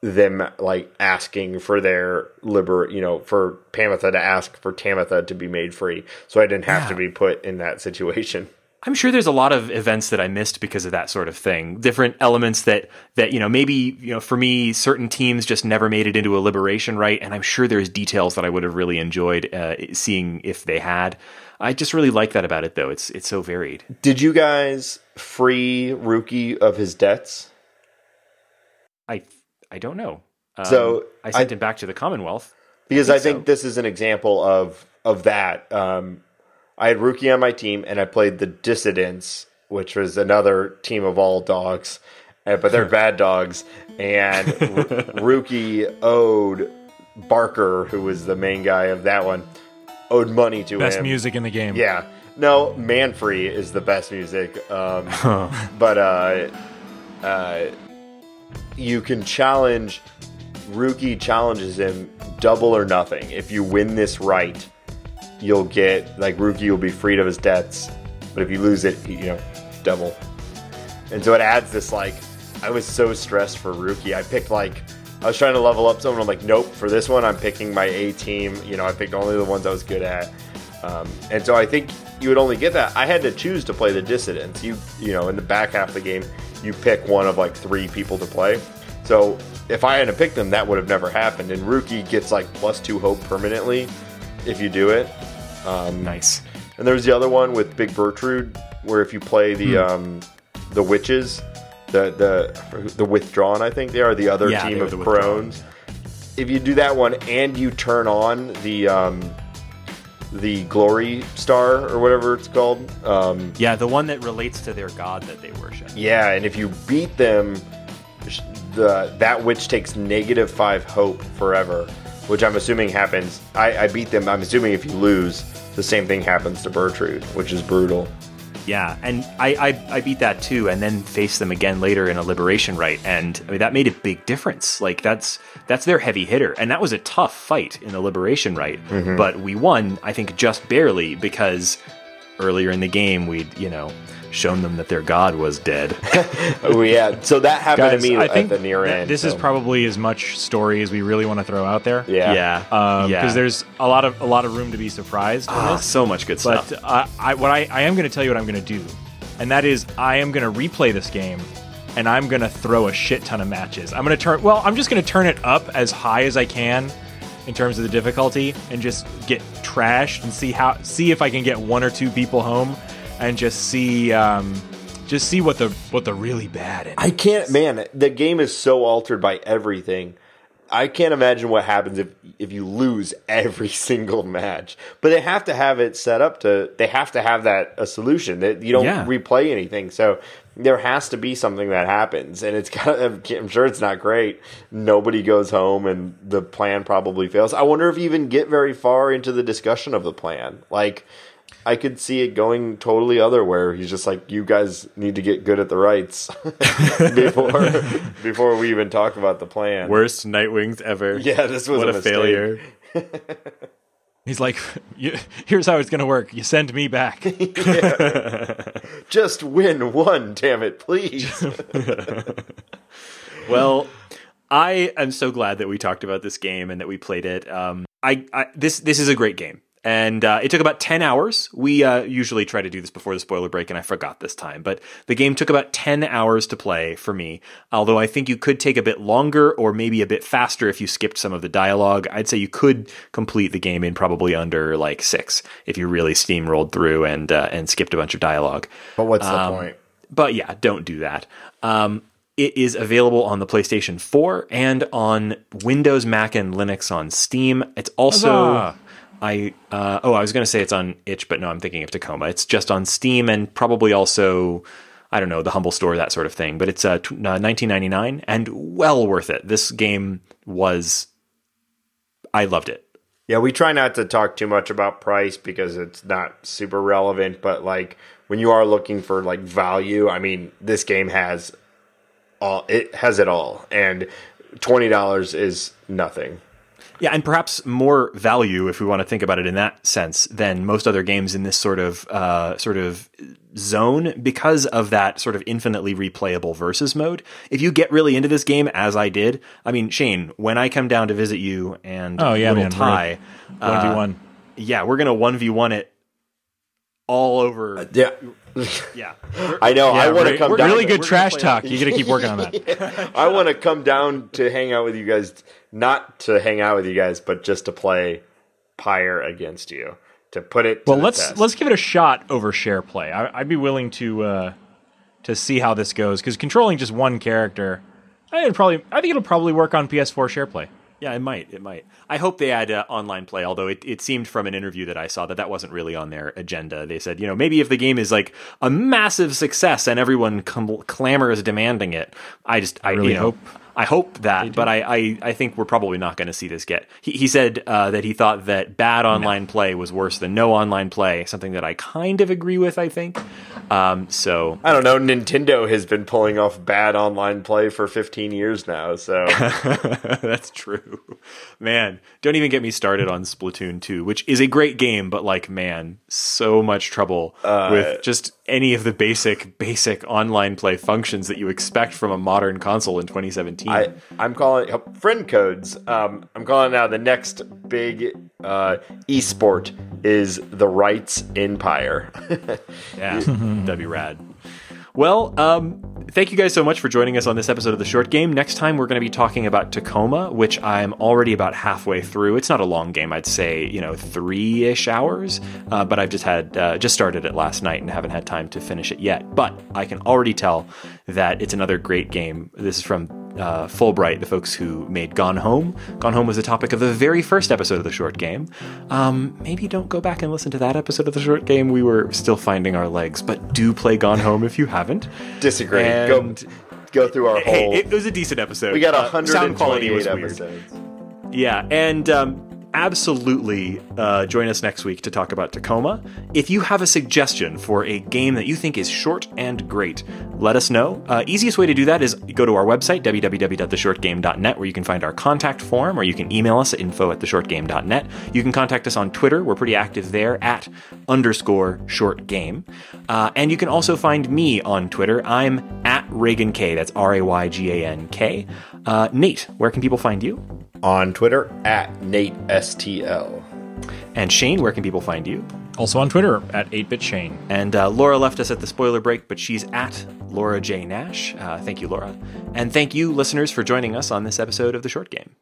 them like asking for their liber you know for Pamitha to ask for Tamitha to be made free so I didn't have Yeah. to be put in that situation I'm sure there's a lot of events that I missed because of that sort of thing. Different elements that that you know maybe you know for me certain teams just never made it into a liberation rite, and I'm sure there's details that I would have really enjoyed uh, seeing if they had. I just really like that about it though. It's it's so varied. did you guys free Rukey of his debts I I don't know. Um, So, I sent I- him back to the Commonwealth. because I think think so. this is an example of of that. Um, I had Rukey on my team, and I played the Dissidents, which was another team of all dogs, uh, but they're (laughs) bad dogs. And Rukey owed Barker, who was the main guy of that one, owed money to Best him. Best music in the game. Yeah. No, Manfree is the best music. Um, (laughs) but uh, uh, you can challenge. Rukey challenges him double or nothing. If you win this rite, you'll get like Rukey will be freed of his debts. But if you lose it, you know, double. And so it adds this like I was so stressed for Rukey. I picked like I was trying to level up someone. I'm like, nope. For this one, I'm picking my A team. You know, I picked only the ones I was good at. Um, and so I think you would only get that. I had to choose to play the dissidents. You you know, in the back half of the game, you pick one of like three people to play. So if I hadn't picked them, that would have never happened. And Rukey gets like plus two hope permanently if you do it. Nice. And there's the other one with Big Bertrude, where if you play the Hmm. um, the witches, the the the withdrawn, I think they are the other Yeah, team of crones. If you do that one and you turn on the um, the glory star or whatever it's called, um, Yeah, the one that relates to their god that they worship. yeah, and if you beat them, the that witch takes negative five hope forever, which I'm assuming happens. I, I beat them. I'm assuming if you lose, the same thing happens to Bertrude, which is brutal. Yeah, and I, I I beat that too, and then faced them again later in a liberation rite, and I mean that made a big difference. Like that's that's their heavy hitter, and that was a tough fight in the liberation rite, mm-hmm. but we won, I think, just barely because earlier in the game we'd you know shown them that their god was dead. (laughs) Oh yeah, so that happened Guys, to me I at think the near end. this is probably as much story as we really want to throw out there. yeah. yeah, because yeah. there's a lot of a lot of room to be surprised. Ah, this. so much good But stuff. But uh, I, what I, I am going to tell you what I'm going to do, and that is I am going to replay this game, and I'm going to throw a shit ton of matches. I'm going to turn well, I'm just going to turn it up as high as I can in terms of the difficulty, and just get trashed and see how see if I can get one or two people home, and just see um, just see what the what the really bad. I can't, man. The game is so altered by everything. I can't imagine what happens if if you lose every (laughs) single match. But they have to have it set up to. They have to have that a solution that you don't Yeah. replay anything. So there has to be something that happens, and it's (laughs) kind of. I'm sure it's not great. Nobody goes home, and the plan probably fails. I wonder if you even get very far into the discussion of the plan. Like. I could see it going totally other where he's just like, you guys need to get good at the rites (laughs) before (laughs) before we even talk about the plan. Worst Nightwings ever. yeah, this was what a, a, failure. (laughs) He's like, you, here's how it's going to work. You send me back. Just win one, damn it, please. Well, I am so glad that we talked about this game and that we played it. Um, I, I this this is a great game, and uh, it took about ten hours. We uh, usually try to do this before the spoiler break, and I forgot this time. But the game took about ten hours to play for me. Although I think you could take a bit longer, or maybe a bit faster if you skipped some of the dialogue. I'd say you could complete the game in probably under like six if you really steamrolled through and uh, and skipped a bunch of dialogue. but what's the Um, point? But yeah, don't do that. Um, it is available on the PlayStation 4 and on Windows, Mac, and Linux on Steam. It's also Huzzah. I uh, oh I was going to say it's on itch, but no, I'm thinking of Tacoma. It's just on Steam and probably also I don't know the Humble Store that sort of thing. But it's uh, t- uh, 19.99 and well worth it. This game was I loved it. Yeah, we try not to talk too much about price because it's not super relevant, but like when you are looking for like value, I mean, this game has all it has it all and $20 is nothing. Yeah, and perhaps more value if we want to think about it in that sense than most other games in this sort of uh, sort of zone because of that sort of infinitely replayable versus mode. If you get really into this game, as I did, I mean, Shane, when I come down to visit you and Oh, yeah, little man, Ty, One v uh, one. yeah, we're gonna one v one it all over. Yeah, (laughs) yeah, I know. I want to come We're down. really to- good we're trash talk. You got to keep working on that. (laughs) I want to come down to hang out with you guys, not to hang out with you guys, but just to play Pyre against you. To put it. To Well, the let's test. let's give it a shot over share play. I, I'd be willing to uh, to see how this goes because controlling just one character, I think it'll probably I think it'll probably work on PS4 share play. Yeah, it might, it might. I hope they add uh, online play. Although it, it seemed from an interview that I saw that that wasn't really on their agenda. They said, you know, maybe if the game is like a massive success and everyone com- clamors demanding it, I just, I, really you know, hope I hope that, but I, I, I think we're probably not going to see this get. He, he said uh, that he thought that bad online play was worse than no online play, something that I kind of agree with. I think. Um, so I don't know. Nintendo has been pulling off bad online play for 15 years now. So (laughs) That's true. Man, don't even get me started on Splatoon 2, which is a great game, but like, man, so much trouble with just any of the basic, basic online play functions that you expect from a modern console in 2017. I, I'm calling friend codes. Um, I'm calling now the next big uh, esport is the rites empire. (laughs) Yeah, that'd (laughs) be rad. Well, um, thank you guys so much for joining us on this episode of The Short Game. Next time, we're going to be talking about Tacoma, which I'm already about halfway through. It's not a long game, I'd say, you know, three ish hours, uh, but I've just had, uh, just started it last night and haven't had time to finish it yet. But I can already tell that it's another great game. This is from uh, Fullbright, the folks who made Gone Home. Gone Home was the topic of the very first episode of the short game. Um, maybe don't go back and listen to that episode of the short game. We were still finding our legs, but do play Gone Home if you haven't. Disagree. And- go go through our Hey, whole. it was a decent episode. we got a Uh, sound quality 128 was weird. episodes. Yeah, and um, absolutely uh, join us next week to talk about Tacoma. If you have a suggestion for a game that you think is short and great, let us know. Uh, easiest way to do that is go to our website, www.theshortgame.net, where you can find our contact form, or you can email us at info at theshortgame.net. You can contact us on Twitter. We're pretty active there at underscore short game. Uh, and you can also find me on Twitter. I'm at Raygan K. That's R A Y G A N K. Uh, Nate, where can people find you? On Twitter at Nate STL. And Shane, where can people find you? Also on Twitter at 8bitshane. And uh, Laura left us at the spoiler break, but she's at Laura J. Nash. Uh, thank you, Laura. And thank you, listeners, for joining us on this episode of The Short Game.